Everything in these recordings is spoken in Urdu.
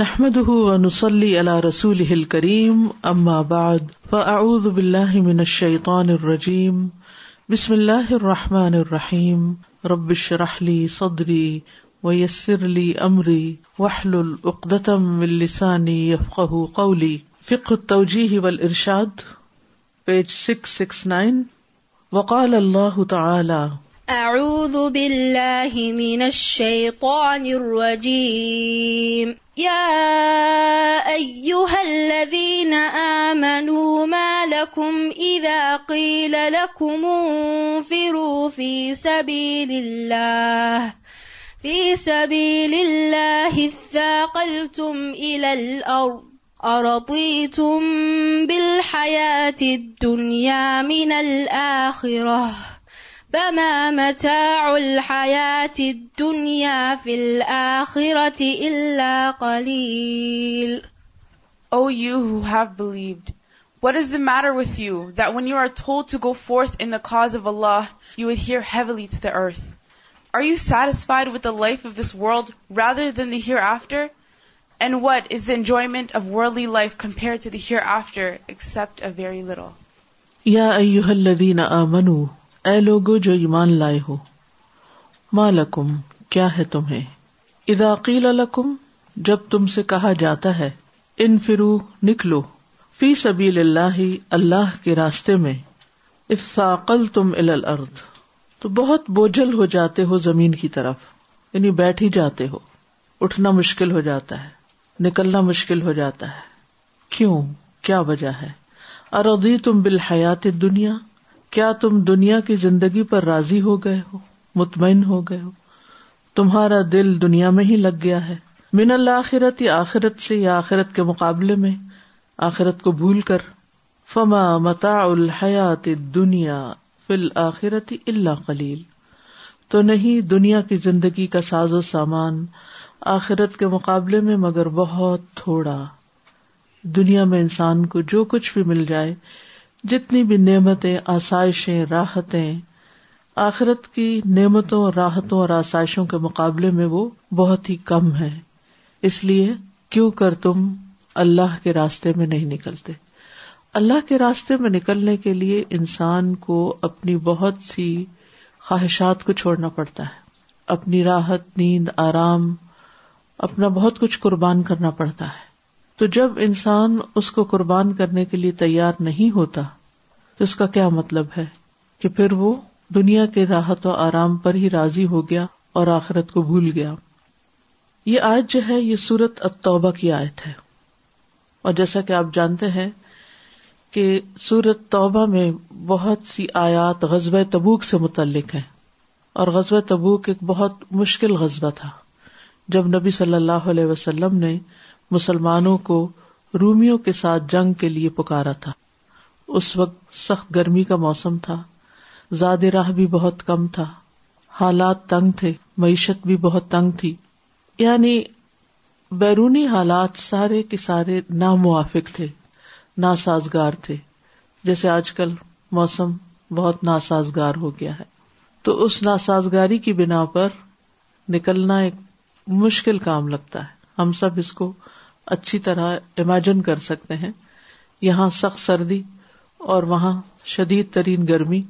نحمد نسلی اللہ رسول ہل کریم من فعد الرجیم بسم اللہ الرحمٰن الرحیم ربش رحلی صدری و یسر علی عمری وحل العقدم السانی یفق قولی توجی و الرشاد پیج سکس سکس نائن وقال اللہ تعالی اعوذ من الشیطان الرجیم يا أيها الذين آمنوا ما لكم إذا قيل لكم انفروا في سبيل الله في سبيل الله اثاقلتم إلى الأرض أرضيتم بالحياة الدنيا من الآخرة فما متاع الحياة الدنيا في الآخرة إلا قليل O you who have believed, what is the matter with you that when you are told to go forth in the cause of Allah, you adhere heavily to the earth? Are you satisfied with the life of this world rather than the hereafter? And what is the enjoyment of worldly life compared to the hereafter except a very little? Ya ayyuhal ladhina amanu اے لوگو جو ایمان لائے ہو ماں لکم کیا ہے تمہیں اضاقی القم جب تم سے کہا جاتا ہے ان فرو نکلو فی سبیل اللہ اللہ کے راستے میں افساقل تم ال الرد تو بہت بوجھل ہو جاتے ہو زمین کی طرف یعنی بیٹھ ہی جاتے ہو اٹھنا مشکل ہو جاتا ہے نکلنا مشکل ہو جاتا ہے کیوں کیا وجہ ہے اردی تم بالحیات دنیا کیا تم دنیا کی زندگی پر راضی ہو گئے ہو مطمئن ہو گئے ہو تمہارا دل دنیا میں ہی لگ گیا ہے من آخرت آخرت آخرت یا یا سے کے مقابلے میں کو بھول کر فما متا الحیات دنیا فل آخرت اللہ خلیل تو نہیں دنیا کی زندگی کا ساز و سامان آخرت کے مقابلے میں مگر بہت تھوڑا دنیا میں انسان کو جو کچھ بھی مل جائے جتنی بھی نعمتیں آسائشیں راحتیں آخرت کی نعمتوں راحتوں اور آسائشوں کے مقابلے میں وہ بہت ہی کم ہے اس لیے کیوں کر تم اللہ کے راستے میں نہیں نکلتے اللہ کے راستے میں نکلنے کے لیے انسان کو اپنی بہت سی خواہشات کو چھوڑنا پڑتا ہے اپنی راحت نیند آرام اپنا بہت کچھ قربان کرنا پڑتا ہے تو جب انسان اس کو قربان کرنے کے لیے تیار نہیں ہوتا تو اس کا کیا مطلب ہے کہ پھر وہ دنیا کے راحت و آرام پر ہی راضی ہو گیا اور آخرت کو بھول گیا یہ آج جو ہے یہ سورت التوبہ کی آیت ہے اور جیسا کہ آپ جانتے ہیں کہ سورت توبہ میں بہت سی آیات غزب تبوک سے متعلق ہیں اور غزب تبوک ایک بہت مشکل غزبہ تھا جب نبی صلی اللہ علیہ وسلم نے مسلمانوں کو رومیوں کے ساتھ جنگ کے لیے پکارا تھا اس وقت سخت گرمی کا موسم تھا زیادہ راہ بھی بہت کم تھا حالات تنگ تھے معیشت بھی بہت تنگ تھی یعنی بیرونی حالات سارے کے سارے ناموافق تھے نا سازگار تھے جیسے آج کل موسم بہت ناسازگار ہو گیا ہے تو اس ناسازگاری کی بنا پر نکلنا ایک مشکل کام لگتا ہے ہم سب اس کو اچھی طرح امیجن کر سکتے ہیں یہاں سخت سردی اور وہاں شدید ترین گرمی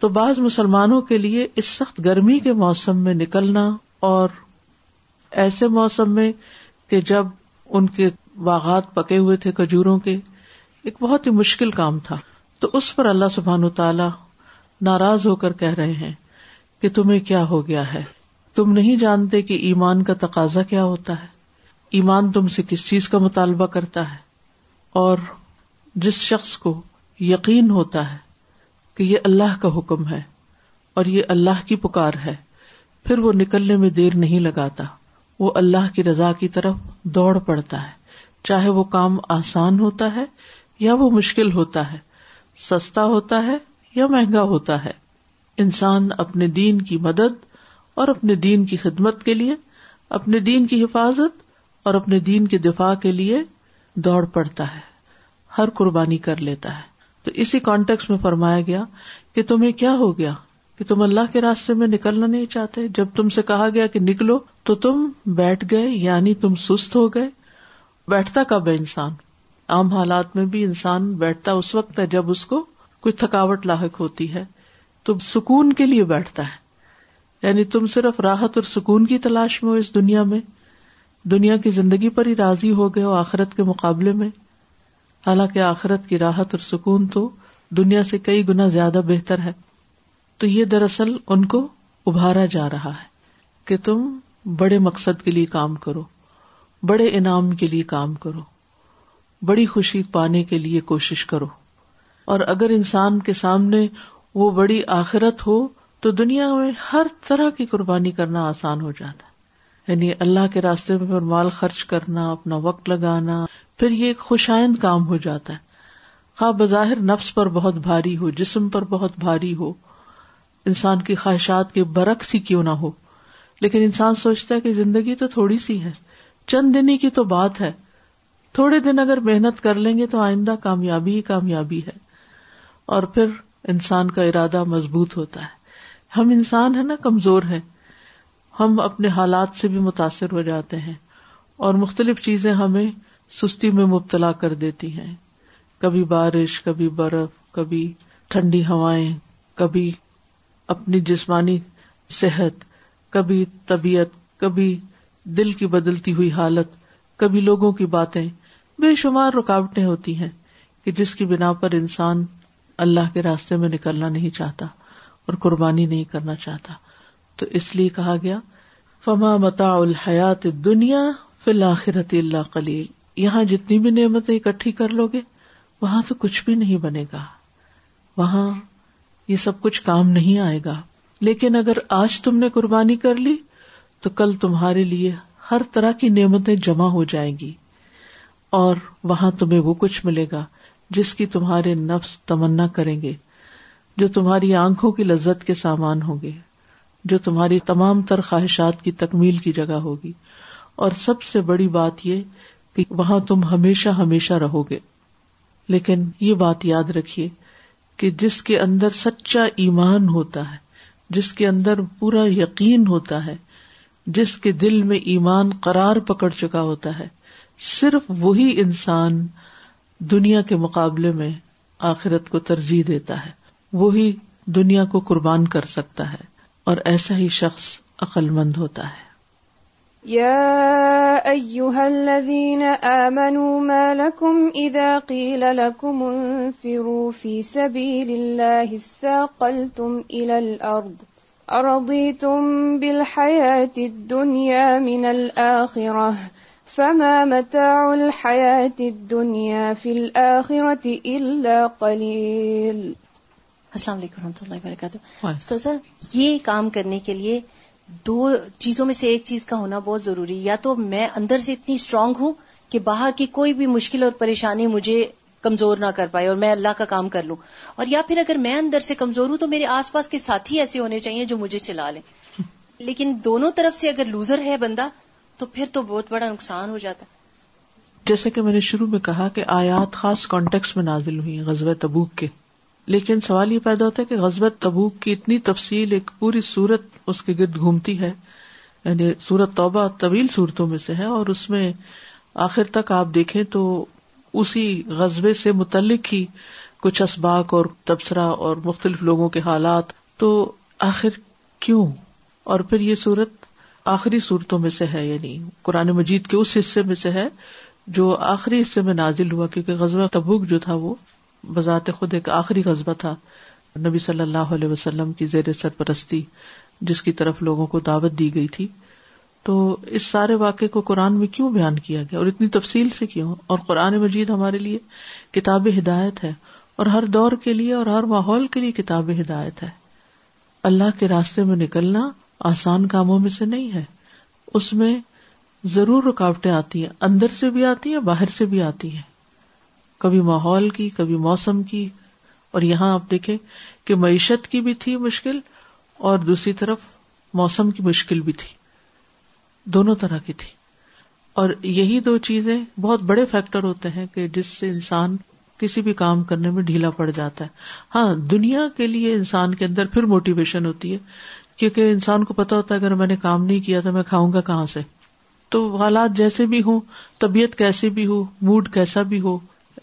تو بعض مسلمانوں کے لیے اس سخت گرمی کے موسم میں نکلنا اور ایسے موسم میں کہ جب ان کے باغات پکے ہوئے تھے کھجوروں کے ایک بہت ہی مشکل کام تھا تو اس پر اللہ سبحان تعالی ناراض ہو کر کہہ رہے ہیں کہ تمہیں کیا ہو گیا ہے تم نہیں جانتے کہ ایمان کا تقاضا کیا ہوتا ہے ایمان تم سے کس چیز کا مطالبہ کرتا ہے اور جس شخص کو یقین ہوتا ہے کہ یہ اللہ کا حکم ہے اور یہ اللہ کی پکار ہے پھر وہ نکلنے میں دیر نہیں لگاتا وہ اللہ کی رضا کی طرف دوڑ پڑتا ہے چاہے وہ کام آسان ہوتا ہے یا وہ مشکل ہوتا ہے سستا ہوتا ہے یا مہنگا ہوتا ہے انسان اپنے دین کی مدد اور اپنے دین کی خدمت کے لیے اپنے دین کی حفاظت اور اپنے دین کے دفاع کے لیے دوڑ پڑتا ہے ہر قربانی کر لیتا ہے تو اسی کانٹیکس میں فرمایا گیا کہ تمہیں کیا ہو گیا کہ تم اللہ کے راستے میں نکلنا نہیں چاہتے جب تم سے کہا گیا کہ نکلو تو تم بیٹھ گئے یعنی تم سست ہو گئے بیٹھتا کب ہے انسان عام حالات میں بھی انسان بیٹھتا اس وقت ہے جب اس کو کوئی تھکاوٹ لاحق ہوتی ہے تو سکون کے لیے بیٹھتا ہے یعنی تم صرف راحت اور سکون کی تلاش میں ہو اس دنیا میں دنیا کی زندگی پر ہی راضی ہو گئے ہو آخرت کے مقابلے میں حالانکہ آخرت کی راحت اور سکون تو دنیا سے کئی گنا زیادہ بہتر ہے تو یہ دراصل ان کو ابھارا جا رہا ہے کہ تم بڑے مقصد کے لیے کام کرو بڑے انعام کے لیے کام کرو بڑی خوشی پانے کے لیے کوشش کرو اور اگر انسان کے سامنے وہ بڑی آخرت ہو تو دنیا میں ہر طرح کی قربانی کرنا آسان ہو جاتا ہے یعنی اللہ کے راستے میں پھر مال خرچ کرنا اپنا وقت لگانا پھر یہ ایک خوشائند کام ہو جاتا ہے خواہ بظاہر نفس پر بہت بھاری ہو جسم پر بہت بھاری ہو انسان کی خواہشات کے برق سی کیوں نہ ہو لیکن انسان سوچتا ہے کہ زندگی تو تھوڑی سی ہے چند دن کی تو بات ہے تھوڑے دن اگر محنت کر لیں گے تو آئندہ کامیابی ہی کامیابی ہے اور پھر انسان کا ارادہ مضبوط ہوتا ہے ہم انسان ہے نا کمزور ہیں ہم اپنے حالات سے بھی متاثر ہو جاتے ہیں اور مختلف چیزیں ہمیں سستی میں مبتلا کر دیتی ہیں کبھی بارش کبھی برف کبھی ٹھنڈی ہوائیں کبھی اپنی جسمانی صحت کبھی طبیعت کبھی دل کی بدلتی ہوئی حالت کبھی لوگوں کی باتیں بے شمار رکاوٹیں ہوتی ہیں کہ جس کی بنا پر انسان اللہ کے راستے میں نکلنا نہیں چاہتا اور قربانی نہیں کرنا چاہتا تو اس لیے کہا گیا فما متا الحیات دنیا فی الآخرت اللہ کلیل یہاں جتنی بھی نعمتیں اکٹھی کر لو گے وہاں تو کچھ بھی نہیں بنے گا وہاں یہ سب کچھ کام نہیں آئے گا لیکن اگر آج تم نے قربانی کر لی تو کل تمہارے لیے ہر طرح کی نعمتیں جمع ہو جائیں گی اور وہاں تمہیں وہ کچھ ملے گا جس کی تمہارے نفس تمنا کریں گے جو تمہاری آنکھوں کی لذت کے سامان ہوں گے جو تمہاری تمام تر خواہشات کی تکمیل کی جگہ ہوگی اور سب سے بڑی بات یہ کہ وہاں تم ہمیشہ ہمیشہ رہو گے لیکن یہ بات یاد رکھیے کہ جس کے اندر سچا ایمان ہوتا ہے جس کے اندر پورا یقین ہوتا ہے جس کے دل میں ایمان قرار پکڑ چکا ہوتا ہے صرف وہی انسان دنیا کے مقابلے میں آخرت کو ترجیح دیتا ہے وہی دنیا کو قربان کر سکتا ہے اور ایسا ہی شخص عقل مند ہوتا ہے لكم إذا قيل لكم کم في سبيل الله اثاقلتم إلى الأرض أرضيتم تم الدنيا من الآخرة فما متاع الحياة الدنيا دنیا الآخرة إلا قليل السلام علیکم رحمۃ اللہ وبرکاتہ استاذہ یہ کام کرنے کے لیے دو چیزوں میں سے ایک چیز کا ہونا بہت ضروری یا تو میں اندر سے اتنی اسٹرانگ ہوں کہ باہر کی کوئی بھی مشکل اور پریشانی مجھے کمزور نہ کر پائے اور میں اللہ کا کام کر لوں اور یا پھر اگر میں اندر سے کمزور ہوں تو میرے آس پاس کے ساتھی ایسے ہونے چاہیے جو مجھے چلا لیں لیکن دونوں طرف سے اگر لوزر ہے بندہ تو پھر تو بہت بڑا نقصان ہو جاتا جیسے کہ میں نے شروع میں کہا کہ آیات خاص کانٹیکس میں نازل ہوئی غزوہ تبوک کے لیکن سوال یہ پیدا ہوتا ہے کہ غزبت تبوک کی اتنی تفصیل ایک پوری سورت اس کے گرد گھومتی ہے یعنی سورت توبہ طویل صورتوں میں سے ہے اور اس میں آخر تک آپ دیکھیں تو اسی غزبے سے متعلق ہی کچھ اسباق اور تبصرہ اور مختلف لوگوں کے حالات تو آخر کیوں اور پھر یہ صورت آخری صورتوں میں سے ہے یعنی قرآن مجید کے اس حصے میں سے ہے جو آخری حصے میں نازل ہوا کیونکہ غزوہ تبوک جو تھا وہ بذات خود ایک آخری قصبہ تھا نبی صلی اللہ علیہ وسلم کی زیر سرپرستی جس کی طرف لوگوں کو دعوت دی گئی تھی تو اس سارے واقعے کو قرآن میں کیوں بیان کیا گیا اور اتنی تفصیل سے کیوں اور قرآن مجید ہمارے لیے کتاب ہدایت ہے اور ہر دور کے لیے اور ہر ماحول کے لیے کتاب ہدایت ہے اللہ کے راستے میں نکلنا آسان کاموں میں سے نہیں ہے اس میں ضرور رکاوٹیں آتی ہیں اندر سے بھی آتی ہیں باہر سے بھی آتی ہیں کبھی ماحول کی کبھی موسم کی اور یہاں آپ دیکھیں کہ معیشت کی بھی تھی مشکل اور دوسری طرف موسم کی مشکل بھی تھی دونوں طرح کی تھی اور یہی دو چیزیں بہت بڑے فیکٹر ہوتے ہیں کہ جس سے انسان کسی بھی کام کرنے میں ڈھیلا پڑ جاتا ہے ہاں دنیا کے لیے انسان کے اندر پھر موٹیویشن ہوتی ہے کیونکہ انسان کو پتا ہوتا ہے اگر میں نے کام نہیں کیا تو میں کھاؤں گا کہاں سے تو حالات جیسے بھی ہوں طبیعت کیسے بھی ہو موڈ کیسا بھی ہو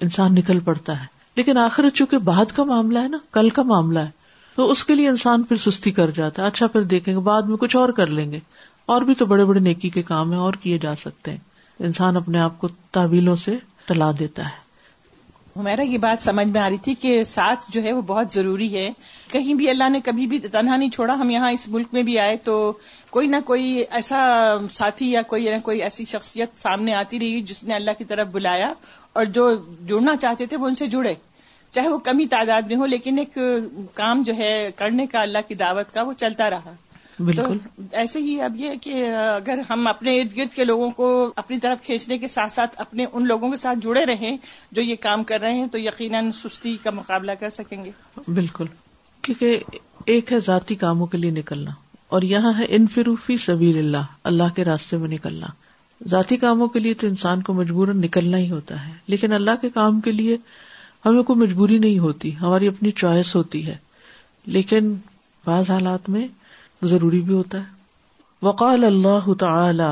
انسان نکل پڑتا ہے لیکن آخر چونکہ بعد کا معاملہ ہے نا کل کا معاملہ ہے تو اس کے لیے انسان پھر سستی کر جاتا ہے اچھا پھر دیکھیں گے بعد میں کچھ اور کر لیں گے اور بھی تو بڑے بڑے نیکی کے کام ہیں اور کیے جا سکتے ہیں انسان اپنے آپ کو تعویلوں سے ٹلا دیتا ہے میرا یہ بات سمجھ میں آ رہی تھی کہ ساتھ جو ہے وہ بہت ضروری ہے کہیں بھی اللہ نے کبھی بھی تنہا نہیں چھوڑا ہم یہاں اس ملک میں بھی آئے تو کوئی نہ کوئی ایسا ساتھی یا کوئی نہ کوئی ایسی شخصیت سامنے آتی رہی جس نے اللہ کی طرف بلایا اور جو جڑنا چاہتے تھے وہ ان سے جڑے چاہے وہ کمی تعداد میں ہو لیکن ایک کام جو ہے کرنے کا اللہ کی دعوت کا وہ چلتا رہا تو ایسے ہی اب یہ کہ اگر ہم اپنے ارد گرد کے لوگوں کو اپنی طرف کھینچنے کے ساتھ ساتھ اپنے ان لوگوں کے ساتھ جڑے رہیں جو یہ کام کر رہے ہیں تو یقیناً سستی کا مقابلہ کر سکیں گے بالکل کیونکہ ایک ہے ذاتی کاموں کے لیے نکلنا اور یہاں ہے انفروفی سبیل اللہ اللہ کے راستے میں نکلنا ذاتی کاموں کے لیے تو انسان کو مجبور نکلنا ہی ہوتا ہے لیکن اللہ کے کام کے لیے ہمیں کوئی مجبوری نہیں ہوتی ہماری اپنی چوائس ہوتی ہے لیکن بعض حالات میں ضروری بھی ہوتا ہے وقال اللہ تعالی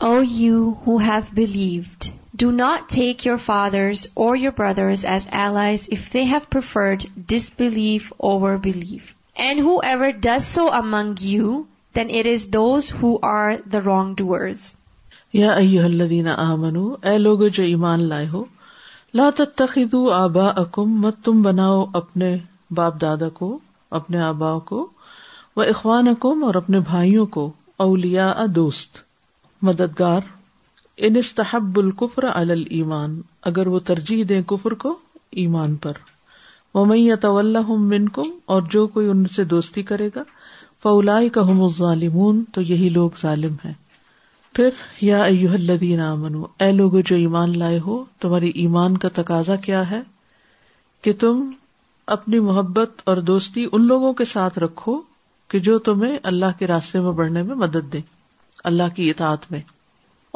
you who have believed do not fathers your your or your brothers if they have disbelief over belief and whoever does so among you then is is those who are the یا ڈور الذین آمنو اے لوگو جو ایمان لائے ہو لا تتخذوا آباءکم مت تم بناؤ اپنے باپ دادا کو اپنے آبا کو و اخوانکم اور اپنے بھائیوں کو اولیاء دوست مددگار استحب القفر المان اگر وہ ترجیح دیں کفر کو ایمان پر کم اور جو کوئی ان سے دوستی کرے گا فولا ہم ظالمون تو یہی لوگ ظالم ہے پھر یا ائی الذین منو اے لوگوں جو ایمان لائے ہو تمہاری ایمان کا تقاضا کیا ہے کہ تم اپنی محبت اور دوستی ان لوگوں کے ساتھ رکھو کہ جو تمہیں اللہ کے راستے میں بڑھنے میں مدد دیں اللہ کی اطاعت میں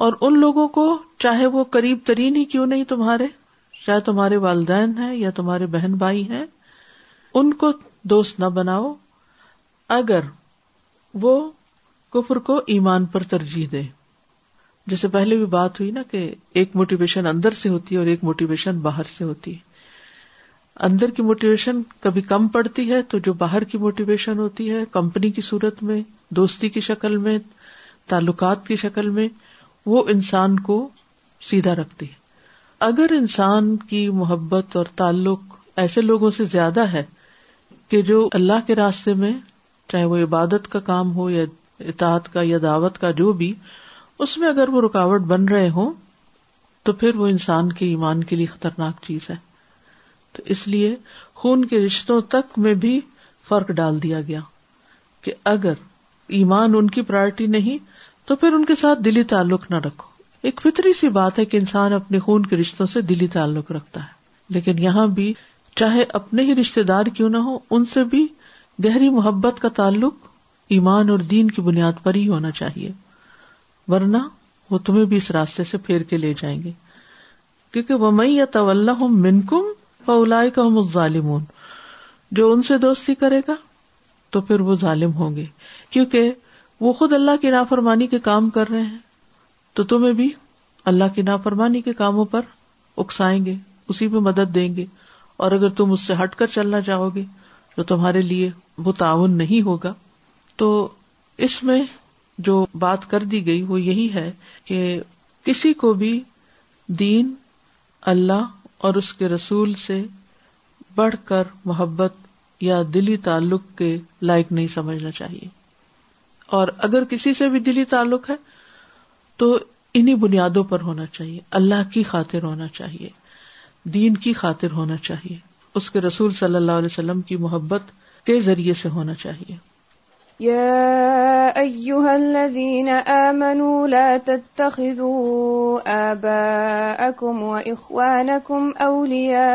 اور ان لوگوں کو چاہے وہ قریب ترین ہی کیوں نہیں تمہارے چاہے تمہارے والدین ہیں یا تمہارے بہن بھائی ہیں ان کو دوست نہ بناؤ اگر وہ کفر کو ایمان پر ترجیح دے جیسے پہلے بھی بات ہوئی نا کہ ایک موٹیویشن اندر سے ہوتی ہے اور ایک موٹیویشن باہر سے ہوتی ہے اندر کی موٹیویشن کبھی کم پڑتی ہے تو جو باہر کی موٹیویشن ہوتی ہے کمپنی کی صورت میں دوستی کی شکل میں تعلقات کی شکل میں وہ انسان کو سیدھا رکھتی ہے اگر انسان کی محبت اور تعلق ایسے لوگوں سے زیادہ ہے کہ جو اللہ کے راستے میں چاہے وہ عبادت کا کام ہو یا اطاعت کا یا دعوت کا جو بھی اس میں اگر وہ رکاوٹ بن رہے ہوں تو پھر وہ انسان کے ایمان کے لیے خطرناک چیز ہے تو اس لیے خون کے رشتوں تک میں بھی فرق ڈال دیا گیا کہ اگر ایمان ان کی پرائرٹی نہیں تو پھر ان کے ساتھ دلی تعلق نہ رکھو ایک فطری سی بات ہے کہ انسان اپنے خون کے رشتوں سے دلی تعلق رکھتا ہے لیکن یہاں بھی چاہے اپنے ہی رشتے دار کیوں نہ ہو ان سے بھی گہری محبت کا تعلق ایمان اور دین کی بنیاد پر ہی ہونا چاہیے ورنہ وہ تمہیں بھی اس راستے سے پھیر کے لے جائیں گے کیونکہ وہ میں یا طول ہوں من کم کا ہو ظالم جو ان سے دوستی کرے گا تو پھر وہ ظالم ہوں گے کیونکہ وہ خود اللہ کی نافرمانی کے کام کر رہے ہیں تو تمہیں بھی اللہ کی نافرمانی کے کاموں پر اکسائیں گے اسی پہ مدد دیں گے اور اگر تم اس سے ہٹ کر چلنا چاہو گے تو تمہارے لیے وہ تعاون نہیں ہوگا تو اس میں جو بات کر دی گئی وہ یہی ہے کہ کسی کو بھی دین اللہ اور اس کے رسول سے بڑھ کر محبت یا دلی تعلق کے لائق نہیں سمجھنا چاہیے اور اگر کسی سے بھی دلی تعلق ہے تو انہیں بنیادوں پر ہونا چاہیے اللہ کی خاطر ہونا چاہیے دین کی خاطر ہونا چاہیے اس کے رسول صلی اللہ علیہ وسلم کی محبت کے ذریعے سے ہونا چاہیے اخوان کم اولیا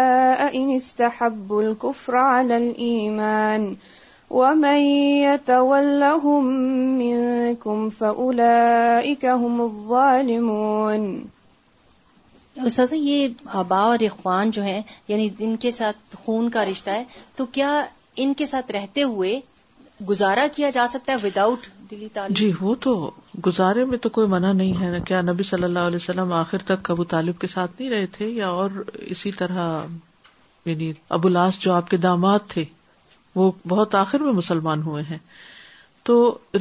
الكفر القفر المان ومن يتولهم منكم فأولئك هم الظالمون یہ آبا اور اخوان جو ہیں یعنی ان کے ساتھ خون کا رشتہ ہے تو کیا ان کے ساتھ رہتے ہوئے گزارا کیا جا سکتا ہے وداؤٹ دلی تعلیم جی وہ تو گزارے میں تو کوئی منع نہیں ہے کیا نبی صلی اللہ علیہ وسلم آخر تک ابو طالب کے ساتھ نہیں رہے تھے یا اور اسی طرح یعنی ابو لاس جو آپ کے داماد تھے وہ بہت آخر میں مسلمان ہوئے ہیں تو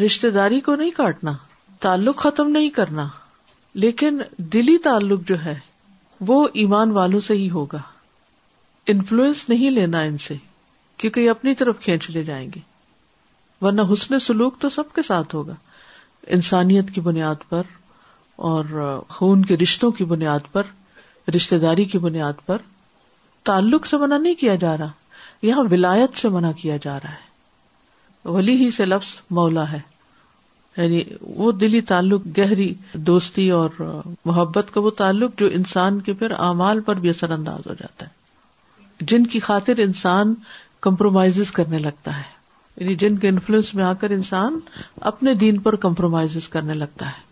رشتے داری کو نہیں کاٹنا تعلق ختم نہیں کرنا لیکن دلی تعلق جو ہے وہ ایمان والوں سے ہی ہوگا انفلوئنس نہیں لینا ان سے کیونکہ یہ اپنی طرف کھینچ لے جائیں گے ورنہ حسن سلوک تو سب کے ساتھ ہوگا انسانیت کی بنیاد پر اور خون کے رشتوں کی بنیاد پر رشتے داری کی بنیاد پر تعلق سے منع نہیں کیا جا رہا یہاں ولایت سے منع کیا جا رہا ہے ولی ہی سے لفظ مولا ہے یعنی وہ دلی تعلق گہری دوستی اور محبت کا وہ تعلق جو انسان کے پھر اعمال پر بھی اثر انداز ہو جاتا ہے جن کی خاطر انسان کمپرومائز کرنے لگتا ہے یعنی جن کے انفلوئنس میں آ کر انسان اپنے دین پر کمپرومائز کرنے لگتا ہے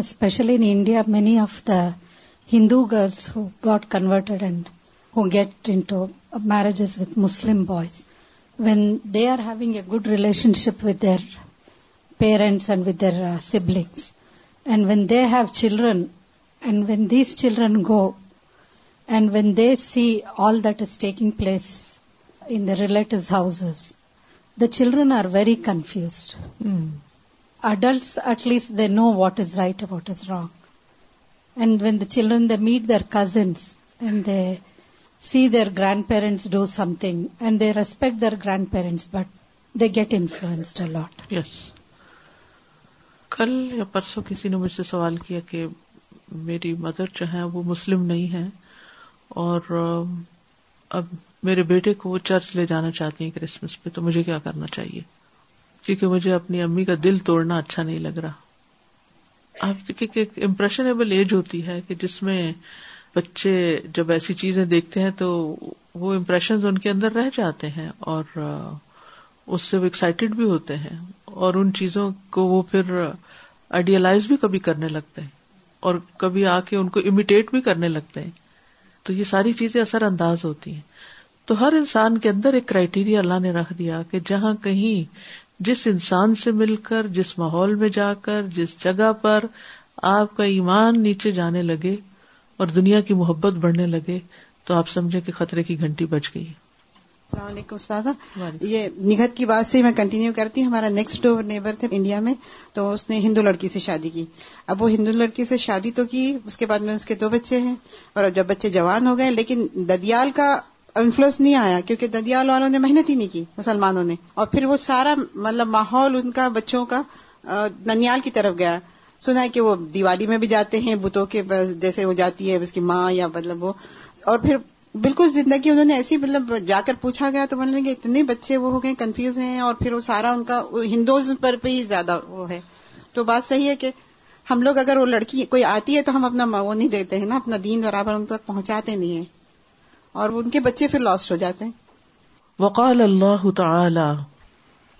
especially India many of the Hindu girls got and who get into marriages with Muslim boys, when they are having a good relationship with their parents and with their uh, siblings, and when they have children, and when these children go, and when they see all that is taking place in the relatives' houses, the children are very confused. Mm. Adults, at least they know what is right and what is wrong. And when the children, they meet their cousins and they see their green کل یا پرسوں سوال کیا چرچ لے جانا چاہتی ہیں کرسمس پہ تو مجھے کیا کرنا چاہیے کیونکہ مجھے اپنی امی کا دل توڑنا اچھا نہیں لگ رہا آپ ایک امپریشنبل ایج ہوتی ہے جس میں بچے جب ایسی چیزیں دیکھتے ہیں تو وہ امپریشن ان کے اندر رہ جاتے ہیں اور اس سے وہ ایکسائٹیڈ بھی ہوتے ہیں اور ان چیزوں کو وہ پھر آئیڈیالائز بھی کبھی کرنے لگتے ہیں اور کبھی آ کے ان کو امیٹیٹ بھی کرنے لگتے ہیں تو یہ ساری چیزیں اثر انداز ہوتی ہیں تو ہر انسان کے اندر ایک کرائیٹیریا اللہ نے رکھ دیا کہ جہاں کہیں جس انسان سے مل کر جس ماحول میں جا کر جس جگہ پر آپ کا ایمان نیچے جانے لگے اور دنیا کی محبت بڑھنے لگے تو آپ سمجھے کہ خطرے کی گھنٹی بچ گئی السلام علیکم استاد یہ نگہت کی بات سے میں کنٹینیو کرتی ہوں ہمارا نیکسٹ ڈور نیبر تھے انڈیا میں تو اس نے ہندو لڑکی سے شادی کی اب وہ ہندو لڑکی سے شادی تو کی اس کے بعد میں اس کے دو بچے ہیں اور جب بچے جوان ہو گئے لیکن ددیال کا انفلوئنس نہیں آیا کیونکہ ددیال والوں نے محنت ہی نہیں کی مسلمانوں نے اور پھر وہ سارا مطلب ماحول ان کا بچوں کا ننیال کی طرف گیا سنا ہے کہ وہ دیوالی میں بھی جاتے ہیں بتوں کے جیسے وہ جاتی ہے اس کی ماں یا مطلب وہ اور پھر بالکل زندگی انہوں نے ایسی مطلب جا کر پوچھا گیا تو بولنے کہ اتنے بچے وہ ہو گئے کنفیوز ہیں اور پھر وہ سارا ان کا ہندوز پر بھی زیادہ وہ ہے تو بات صحیح ہے کہ ہم لوگ اگر وہ لڑکی کوئی آتی ہے تو ہم اپنا وہ نہیں دیتے ہیں نا اپنا دین برابر ان تک پہنچاتے نہیں ہیں اور ان کے بچے پھر لاسٹ ہو جاتے ہیں وقال اللہ تعالی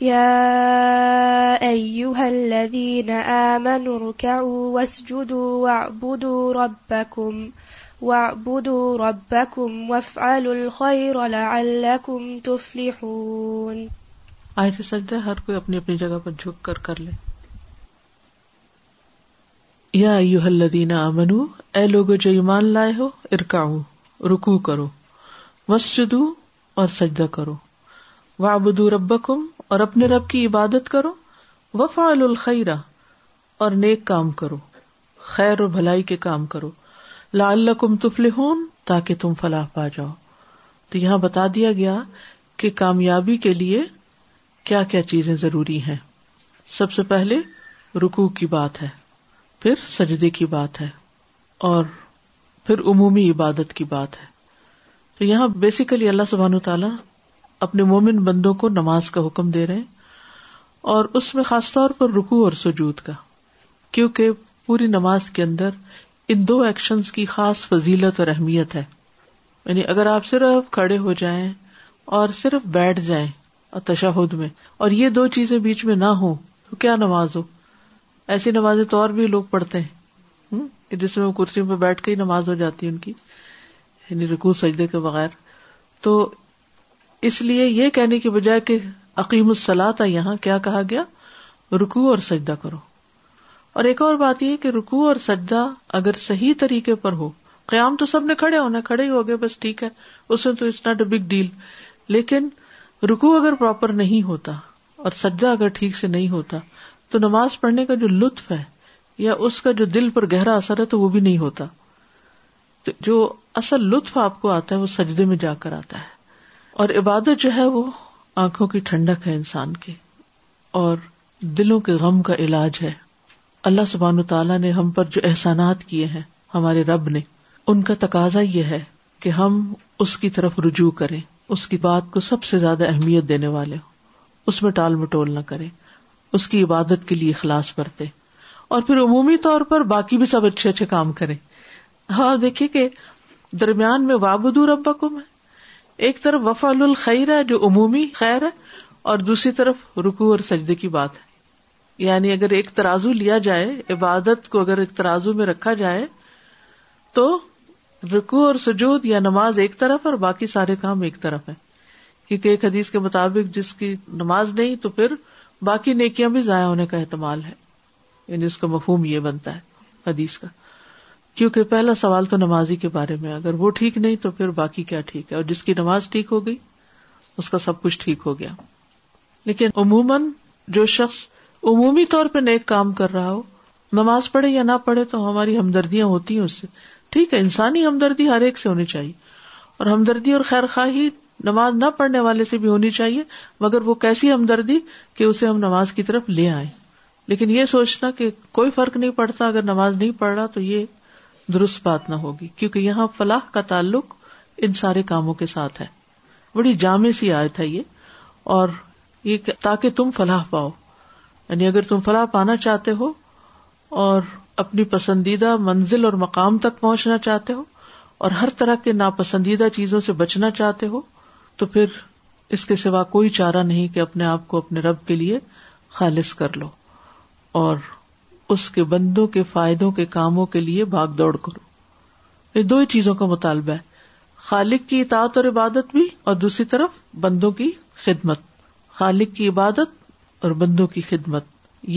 يا أيها الذين آمنوا اركعوا واسجدوا واعبدوا واعبدوا ربكم ربكم وافعلوا الخير لعلكم تفلحون آیت سجدہ ہر کوئی اپنی اپنی جگہ پر جھک کر کر لے یا ایوہ الذین آمنو اے لوگو جو ایمان لائے ہو ارکعو رکو کرو وسجدو اور سجدہ کرو و ربکم اور اپنے رب کی عبادت کرو وفال الخیر اور نیک کام کرو خیر و بھلائی کے کام کرو لال تاکہ تم فلاح پا جاؤ تو یہاں بتا دیا گیا کہ کامیابی کے لیے کیا کیا چیزیں ضروری ہیں سب سے پہلے رکو کی بات ہے پھر سجدے کی بات ہے اور پھر عمومی عبادت کی بات ہے تو یہاں بیسیکلی اللہ سبحان تعالیٰ اپنے مومن بندوں کو نماز کا حکم دے رہے ہیں اور اس میں خاص طور پر رکو اور سجود کا کیونکہ پوری نماز کے اندر ان دو کی خاص فضیلت اور اہمیت ہے یعنی اگر آپ صرف کھڑے ہو جائیں اور صرف بیٹھ جائیں اور تشہد میں اور یہ دو چیزیں بیچ میں نہ ہو تو کیا نماز ہو ایسی نمازیں تو اور بھی لوگ پڑھتے ہیں جس میں وہ کرسیوں پہ بیٹھ کے ہی نماز ہو جاتی ہے ان کی یعنی رکو سجدے کے بغیر تو اس لیے یہ کہنے کی بجائے کہ عقیم الصلاح تھا یہاں کیا کہا گیا رکو اور سجدا کرو اور ایک اور بات یہ کہ رکو اور سجدا اگر صحیح طریقے پر ہو قیام تو سب نے کھڑے ہونا کھڑے ہی ہو گئے بس ٹھیک ہے اس میں تو it's not a big deal لیکن رکو اگر پراپر نہیں ہوتا اور سجدہ اگر ٹھیک سے نہیں ہوتا تو نماز پڑھنے کا جو لطف ہے یا اس کا جو دل پر گہرا اثر ہے تو وہ بھی نہیں ہوتا تو جو اصل لطف آپ کو آتا ہے وہ سجدے میں جا کر آتا ہے اور عبادت جو ہے وہ آنکھوں کی ٹھنڈک ہے انسان کی اور دلوں کے غم کا علاج ہے اللہ سبحان و تعالیٰ نے ہم پر جو احسانات کیے ہیں ہمارے رب نے ان کا تقاضا یہ ہے کہ ہم اس کی طرف رجوع کریں اس کی بات کو سب سے زیادہ اہمیت دینے والے ہوں اس میں ٹال مٹول نہ کرے اس کی عبادت کے لیے اخلاص برتے اور پھر عمومی طور پر باقی بھی سب اچھے اچھے کام کریں ہاں دیکھیے کہ درمیان میں وابدو ربکم ہے کو میں ایک طرف وفال الخیر ہے جو عمومی خیر ہے اور دوسری طرف رکو اور سجدے کی بات ہے یعنی اگر ایک ترازو لیا جائے عبادت کو اگر ایک ترازو میں رکھا جائے تو رکو اور سجود یا نماز ایک طرف اور باقی سارے کام ایک طرف ہے کیونکہ ایک حدیث کے مطابق جس کی نماز نہیں تو پھر باقی نیکیاں بھی ضائع ہونے کا اہتمال ہے یعنی اس کا مفہوم یہ بنتا ہے حدیث کا کیونکہ پہلا سوال تو نمازی کے بارے میں اگر وہ ٹھیک نہیں تو پھر باقی کیا ٹھیک ہے اور جس کی نماز ٹھیک ہو گئی اس کا سب کچھ ٹھیک ہو گیا لیکن عموماً جو شخص عمومی طور پہ نیک کام کر رہا ہو نماز پڑھے یا نہ پڑھے تو ہماری ہمدردیاں ہوتی ہیں اس سے ٹھیک ہے انسانی ہمدردی ہر ایک سے ہونی چاہیے اور ہمدردی اور خیر خواہی نماز نہ پڑھنے والے سے بھی ہونی چاہیے مگر وہ کیسی ہمدردی کہ اسے ہم نماز کی طرف لے آئیں لیکن یہ سوچنا کہ کوئی فرق نہیں پڑتا اگر نماز نہیں پڑھ رہا تو یہ درست بات نہ ہوگی کیونکہ یہاں فلاح کا تعلق ان سارے کاموں کے ساتھ ہے بڑی جامع سی آئے تھا یہ اور یہ تاکہ تم فلاح پاؤ یعنی اگر تم فلاح پانا چاہتے ہو اور اپنی پسندیدہ منزل اور مقام تک پہنچنا چاہتے ہو اور ہر طرح کے ناپسندیدہ چیزوں سے بچنا چاہتے ہو تو پھر اس کے سوا کوئی چارہ نہیں کہ اپنے آپ کو اپنے رب کے لیے خالص کر لو اور اس کے بندوں کے فائدوں کے کاموں کے لیے بھاگ دوڑ کرو یہ دو ہی چیزوں کا مطالبہ ہے خالق کی اطاعت اور عبادت بھی اور دوسری طرف بندوں کی خدمت خالق کی عبادت اور بندوں کی خدمت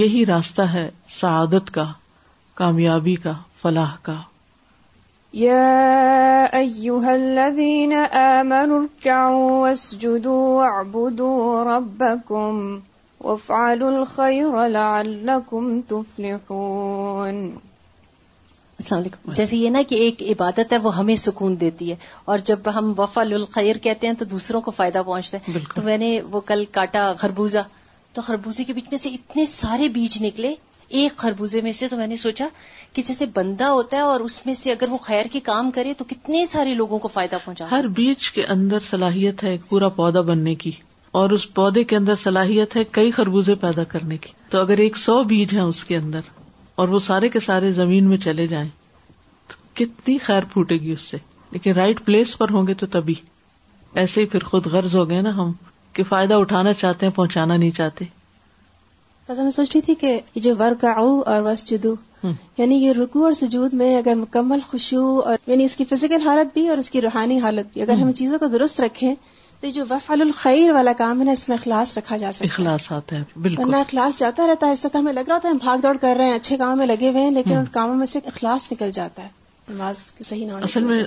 یہی راستہ ہے سعادت کا کامیابی کا فلاح کا آمنوا واسجدوا تُفْلِحُونَ السلام علیکم جیسے یہ نا کہ ایک عبادت ہے وہ ہمیں سکون دیتی ہے اور جب ہم وفال الخیر کہتے ہیں تو دوسروں کو فائدہ پہنچتا ہے تو میں نے وہ کل کاٹا خربوزہ تو خربوزے کے بیچ میں سے اتنے سارے بیج نکلے ایک خربوزے میں سے تو میں نے سوچا کہ جیسے بندہ ہوتا ہے اور اس میں سے اگر وہ خیر کے کام کرے تو کتنے سارے لوگوں کو فائدہ پہنچا ہر بیچ کے اندر صلاحیت ہے ایک پورا پودا بننے کی اور اس پودے کے اندر صلاحیت ہے کئی خربوزے پیدا کرنے کی تو اگر ایک سو بیج ہیں اس کے اندر اور وہ سارے کے سارے زمین میں چلے جائیں تو کتنی خیر پھوٹے گی اس سے لیکن رائٹ پلیس پر ہوں گے تو تبھی ایسے ہی پھر خود غرض ہو گئے نا ہم کہ فائدہ اٹھانا چاہتے ہیں پہنچانا نہیں چاہتے میں سوچ رہی تھی کہ جو ورک اور وس جدو یعنی یہ رکو اور سجود میں اگر مکمل خوشبو اور یعنی اس کی فزیکل حالت بھی اور اس کی روحانی حالت بھی اگر ہم چیزوں کو درست رکھیں تو جو وف الخیر والا کام ہے نا اس میں اخلاص رکھا جا سکتا اخلاص آتا ہے بالکل ورنہ اخلاص جاتا رہتا ہے اس طرح لگ رہا ہے اچھے کام میں لگے ہوئے ہیں لیکن ان کاموں میں سے اخلاص نکل جاتا ہے نماز صحیح اصل میں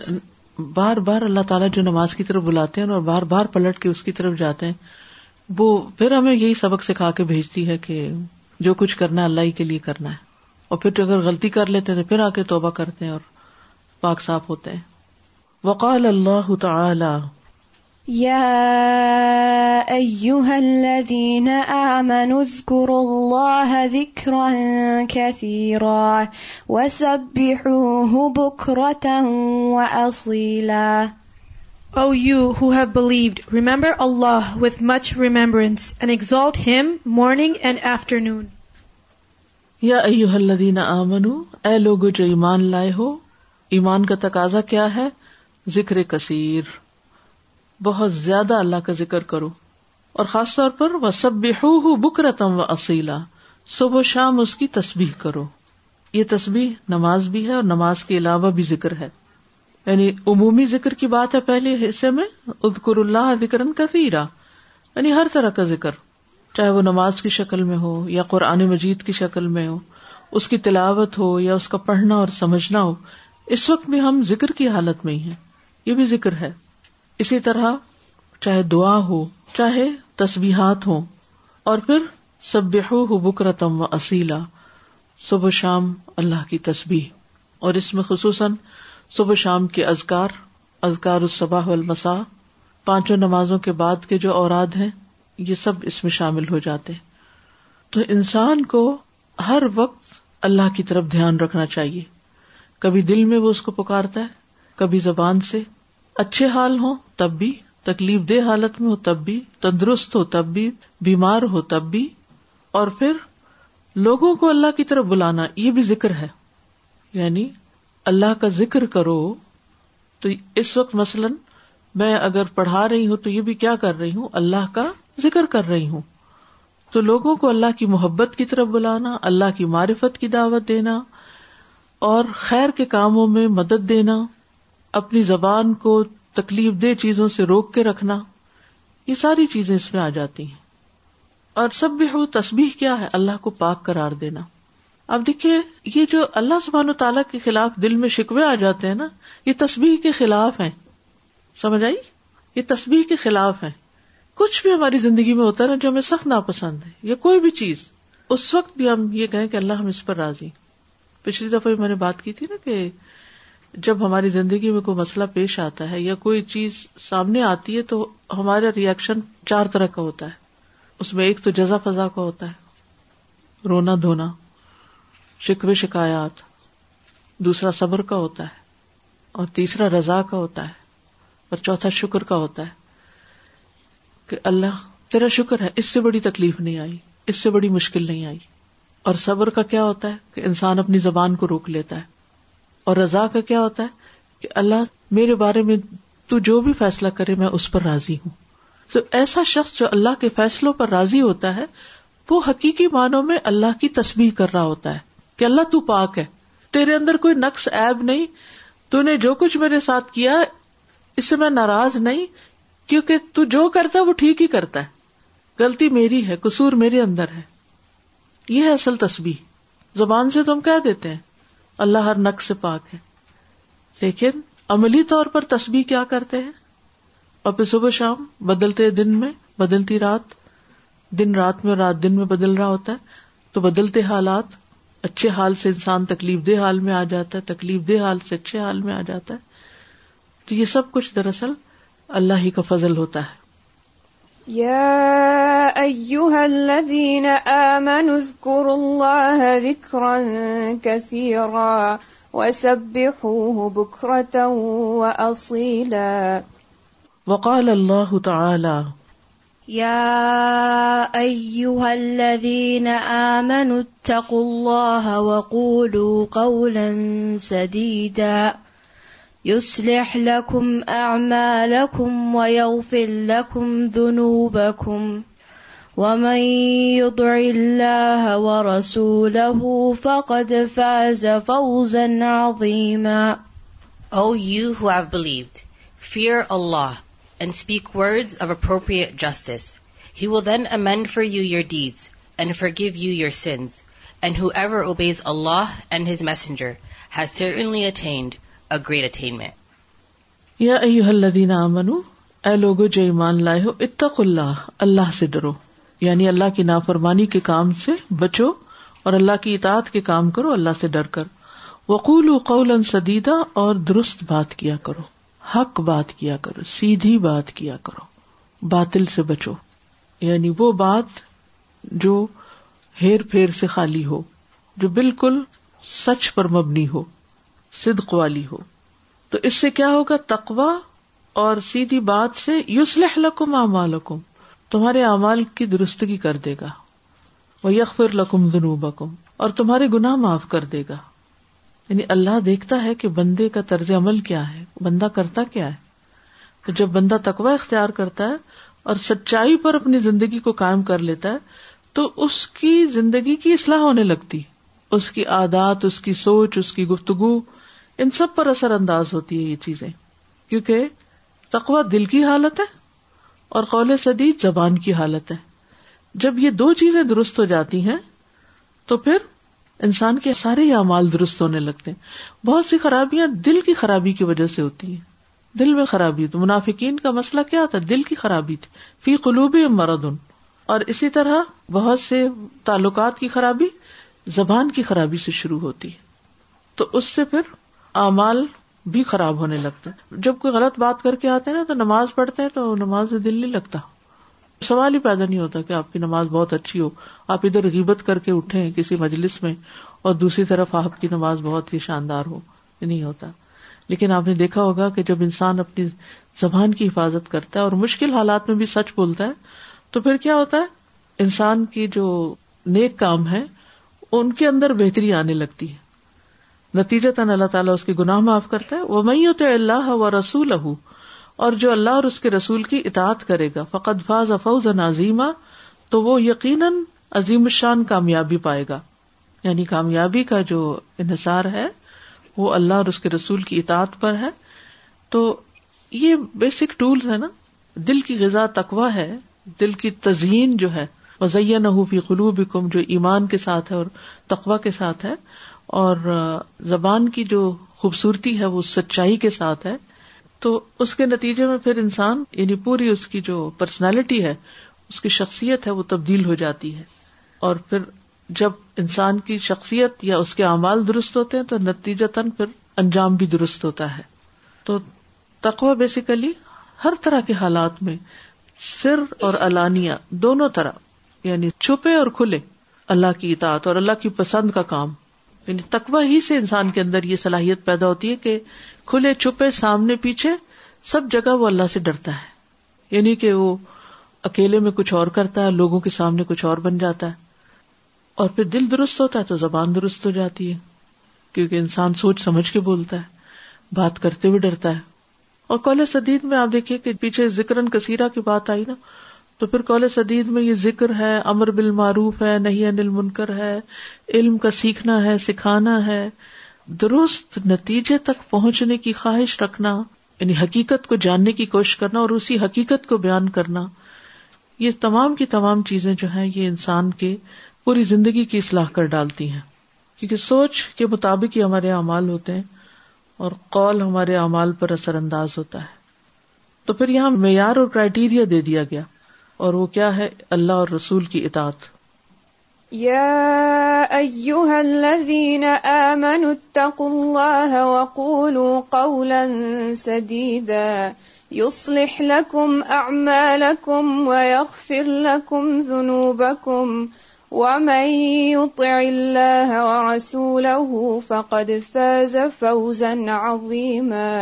بار بار اللہ تعالیٰ جو نماز کی طرف بلاتے ہیں اور بار بار پلٹ کے اس کی طرف جاتے ہیں وہ پھر ہمیں یہی سبق سکھا کے بھیجتی ہے کہ جو کچھ کرنا اللہ ہی کے لیے کرنا ہے اور پھر اگر غلطی کر لیتے تو پھر آ کے توبہ کرتے ہیں اور پاک صاف ہوتے ہیں وقال اللہ تعالی يا أيها الذين آمنوا اذكروا الله دینہ امن اللہ ذکر O you who have believed remember Allah with much remembrance and exalt morning and afternoon یا ایو اللہ ددینہ آمن اے لوگو جو ایمان لائے ہو ایمان کا تقاضا کیا ہے ذکر کثیر بہت زیادہ اللہ کا ذکر کرو اور خاص طور پر وہ سب بکرتم اصیلا صبح و شام اس کی تصبیح کرو یہ تصبیح نماز بھی ہے اور نماز کے علاوہ بھی ذکر ہے یعنی عمومی ذکر کی بات ہے پہلے حصے میں ادکر اللہ ذکر کا یعنی ہر طرح کا ذکر چاہے وہ نماز کی شکل میں ہو یا قرآن مجید کی شکل میں ہو اس کی تلاوت ہو یا اس کا پڑھنا اور سمجھنا ہو اس وقت بھی ہم ذکر کی حالت میں ہی ہیں یہ بھی ذکر ہے اسی طرح چاہے دعا ہو چاہے تسبیحات ہو اور پھر سب بکرتم و اصیلا صبح شام اللہ کی تصبیح اور اس میں خصوصاً صبح شام کے ازکار ازکار الصباح والمساء پانچوں نمازوں کے بعد کے جو اوراد ہیں یہ سب اس میں شامل ہو جاتے ہیں تو انسان کو ہر وقت اللہ کی طرف دھیان رکھنا چاہیے کبھی دل میں وہ اس کو پکارتا ہے کبھی زبان سے اچھے حال ہو تب بھی تکلیف دہ حالت میں ہو تب بھی تندرست ہو تب بھی بیمار ہو تب بھی اور پھر لوگوں کو اللہ کی طرف بلانا یہ بھی ذکر ہے یعنی اللہ کا ذکر کرو تو اس وقت مثلاً میں اگر پڑھا رہی ہوں تو یہ بھی کیا کر رہی ہوں اللہ کا ذکر کر رہی ہوں تو لوگوں کو اللہ کی محبت کی طرف بلانا اللہ کی معرفت کی دعوت دینا اور خیر کے کاموں میں مدد دینا اپنی زبان کو تکلیف دہ چیزوں سے روک کے رکھنا یہ ساری چیزیں اس میں آ جاتی ہیں اور سب بھی ہو تصبیح کیا ہے اللہ کو پاک کرار دینا اب دیکھیے یہ جو اللہ سبحان و تعالیٰ کے خلاف دل میں شکوے آ جاتے ہیں نا یہ تسبیح کے خلاف ہیں سمجھ آئی یہ تصبیح کے خلاف ہیں کچھ بھی ہماری زندگی میں ہوتا نا جو ہمیں سخت ناپسند ہے یا کوئی بھی چیز اس وقت بھی ہم یہ کہیں کہ اللہ ہم اس پر راضی پچھلی دفعہ میں نے بات کی تھی نا کہ جب ہماری زندگی میں کوئی مسئلہ پیش آتا ہے یا کوئی چیز سامنے آتی ہے تو ہمارا ریئیکشن چار طرح کا ہوتا ہے اس میں ایک تو جزا فضا کا ہوتا ہے رونا دھونا شکوے شکایات دوسرا صبر کا ہوتا ہے اور تیسرا رضا کا ہوتا ہے اور چوتھا شکر کا ہوتا ہے کہ اللہ تیرا شکر ہے اس سے بڑی تکلیف نہیں آئی اس سے بڑی مشکل نہیں آئی اور صبر کا کیا ہوتا ہے کہ انسان اپنی زبان کو روک لیتا ہے اور رضا کا کیا ہوتا ہے کہ اللہ میرے بارے میں تو جو بھی فیصلہ کرے میں اس پر راضی ہوں تو ایسا شخص جو اللہ کے فیصلوں پر راضی ہوتا ہے وہ حقیقی معنوں میں اللہ کی تسبیح کر رہا ہوتا ہے کہ اللہ تو پاک ہے تیرے اندر کوئی نقص ایب نہیں تو نے جو کچھ میرے ساتھ کیا اس سے میں ناراض نہیں کیونکہ تو جو کرتا وہ ٹھیک ہی کرتا ہے غلطی میری ہے قصور میرے اندر ہے یہ ہے اصل تسبیح زبان سے تم کہہ دیتے ہیں اللہ ہر نق سے پاک ہے لیکن عملی طور پر تسبیح کیا کرتے ہیں اور پھر صبح شام بدلتے دن میں بدلتی رات دن رات میں رات دن میں بدل رہا ہوتا ہے تو بدلتے حالات اچھے حال سے انسان تکلیف دہ حال میں آ جاتا ہے تکلیف دہ حال سے اچھے حال میں آ جاتا ہے تو یہ سب کچھ دراصل اللہ ہی کا فضل ہوتا ہے يا أيها الذين آمنوا اذكروا الله ذكرا كثيرا وسبحوه بكرة وأصيلا وقال الله تعالى يا أيها الذين آمنوا اتقوا الله وقولوا قولا سديدا يصلح لكم أعمالكم ويغفر لكم ذنوبكم ومن يطع الله ورسوله فقد فاز فوزا عظيما O you who have believed, fear Allah and speak words of appropriate justice. He will then amend for you your deeds and forgive you your sins. And whoever obeys Allah and His Messenger has certainly attained اگوی رٹھی میں یا ایوہ الذین آمنو اے لوگو جو ایمان لائے ہو اتق اللہ اللہ سے ڈرو یعنی اللہ کی نافرمانی کے کام سے بچو اور اللہ کی اطاعت کے کام کرو اللہ سے ڈر کر وقول وقول سدیدہ اور درست بات کیا کرو حق بات کیا کرو سیدھی بات کیا کرو باطل سے بچو یعنی وہ بات جو ہیر پھیر سے خالی ہو جو بالکل سچ پر مبنی ہو صدق والی ہو تو اس سے کیا ہوگا تقوا اور سیدھی بات سے یوس لہ لم امال تمہارے اعمال کی درستگی کر دے گا وہ یکفر لکم دنوب اور تمہارے گناہ معاف کر دے گا یعنی اللہ دیکھتا ہے کہ بندے کا طرز عمل کیا ہے بندہ کرتا کیا ہے تو جب بندہ تقوا اختیار کرتا ہے اور سچائی پر اپنی زندگی کو کائم کر لیتا ہے تو اس کی زندگی کی اصلاح ہونے لگتی اس کی عادات اس کی سوچ اس کی گفتگو ان سب پر اثر انداز ہوتی ہے یہ چیزیں کیونکہ تقوا دل کی حالت ہے اور قول صدی زبان کی حالت ہے جب یہ دو چیزیں درست ہو جاتی ہیں تو پھر انسان کے سارے اعمال درست ہونے لگتے ہیں بہت سی خرابیاں دل کی خرابی کی وجہ سے ہوتی ہیں دل میں خرابی تو منافقین کا مسئلہ کیا تھا دل کی خرابی تھی فی مرد ان اور اسی طرح بہت سے تعلقات کی خرابی زبان کی خرابی سے شروع ہوتی ہے تو اس سے پھر اعمال بھی خراب ہونے لگتے جب کوئی غلط بات کر کے آتے ہیں نا تو نماز پڑھتے ہیں تو نماز میں دل نہیں لگتا سوال ہی پیدا نہیں ہوتا کہ آپ کی نماز بہت اچھی ہو آپ ادھر غیبت کر کے اٹھے ہیں کسی مجلس میں اور دوسری طرف آپ کی نماز بہت ہی شاندار ہو نہیں ہوتا لیکن آپ نے دیکھا ہوگا کہ جب انسان اپنی زبان کی حفاظت کرتا ہے اور مشکل حالات میں بھی سچ بولتا ہے تو پھر کیا ہوتا ہے انسان کی جو نیک کام ہے ان کے اندر بہتری آنے لگتی ہے تن اللہ تعالیٰ اس کے گناہ معاف کرتا ہے وہ میں تو اللہ و رسول اور جو اللہ اور اس کے رسول کی اطاعت کرے گا فقط فاض افوز نظیما تو وہ یقیناً عظیم شان کامیابی پائے گا یعنی کامیابی کا جو انحصار ہے وہ اللہ اور اس کے رسول کی اطاعت پر ہے تو یہ بیسک ٹولس ہے نا دل کی غذا تقوا ہے دل کی تزئین جو ہے وزیہ فی قلوبکم جو ایمان کے ساتھ ہے اور تقوا کے ساتھ ہے اور زبان کی جو خوبصورتی ہے وہ سچائی کے ساتھ ہے تو اس کے نتیجے میں پھر انسان یعنی پوری اس کی جو پرسنالٹی ہے اس کی شخصیت ہے وہ تبدیل ہو جاتی ہے اور پھر جب انسان کی شخصیت یا اس کے اعمال درست ہوتے ہیں تو تن پھر انجام بھی درست ہوتا ہے تو تقوی بیسیکلی ہر طرح کے حالات میں سر اور الانیا دونوں طرح یعنی چھپے اور کھلے اللہ کی اطاعت اور اللہ کی پسند کا کام یعنی تکوا ہی سے انسان کے اندر یہ صلاحیت پیدا ہوتی ہے کہ کھلے چھپے سامنے پیچھے سب جگہ وہ اللہ سے ڈرتا ہے یعنی کہ وہ اکیلے میں کچھ اور کرتا ہے لوگوں کے سامنے کچھ اور بن جاتا ہے اور پھر دل درست ہوتا ہے تو زبان درست ہو جاتی ہے کیونکہ انسان سوچ سمجھ کے بولتا ہے بات کرتے ہوئے ڈرتا ہے اور کالج سدید میں آپ دیکھیے کہ پیچھے ذکر کثیرہ کی بات آئی نا تو پھر کال سدید میں یہ ذکر ہے امر بال معروف ہے نہیں انل منکر ہے علم کا سیکھنا ہے سکھانا ہے درست نتیجے تک پہنچنے کی خواہش رکھنا یعنی حقیقت کو جاننے کی کوشش کرنا اور اسی حقیقت کو بیان کرنا یہ تمام کی تمام چیزیں جو ہیں یہ انسان کے پوری زندگی کی اصلاح کر ڈالتی ہیں کیونکہ سوچ کے مطابق ہی ہمارے اعمال ہوتے ہیں اور قول ہمارے اعمال پر اثر انداز ہوتا ہے تو پھر یہاں معیار اور کرائیٹیریا دے دیا گیا اور وہ کیا ہے اللہ اور رسول کی اطاعت یا اللہ وقولوا قولا سدیدا يصلح لكم اعمالكم ويغفر لكم ذنوبكم ومن يطع الله ورسوله فقد فاز فوزا عظيما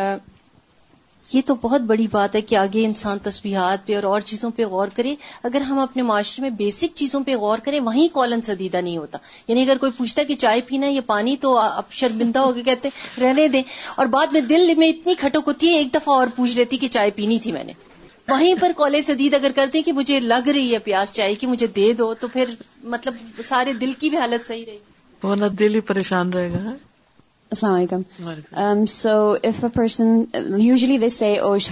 یہ تو بہت بڑی بات ہے کہ آگے انسان تسبیحات پہ اور اور چیزوں پہ غور کرے اگر ہم اپنے معاشرے میں بیسک چیزوں پہ غور کریں وہیں کالن سدیدہ نہیں ہوتا یعنی اگر کوئی پوچھتا کہ چائے پینا یا پانی تو آپ شرمندہ ہو کے کہتے رہنے دیں اور بعد میں دل میں اتنی کھٹک ہوتی ہے ایک دفعہ اور پوچھ لیتی کہ چائے پینی تھی میں نے وہیں پر کالے سدید اگر کرتے کہ مجھے لگ رہی ہے پیاس چائے کی مجھے دے دو تو پھر مطلب سارے دل کی بھی حالت صحیح رہے گی دل ہی پریشان رہے گا السلام علیکم so of a person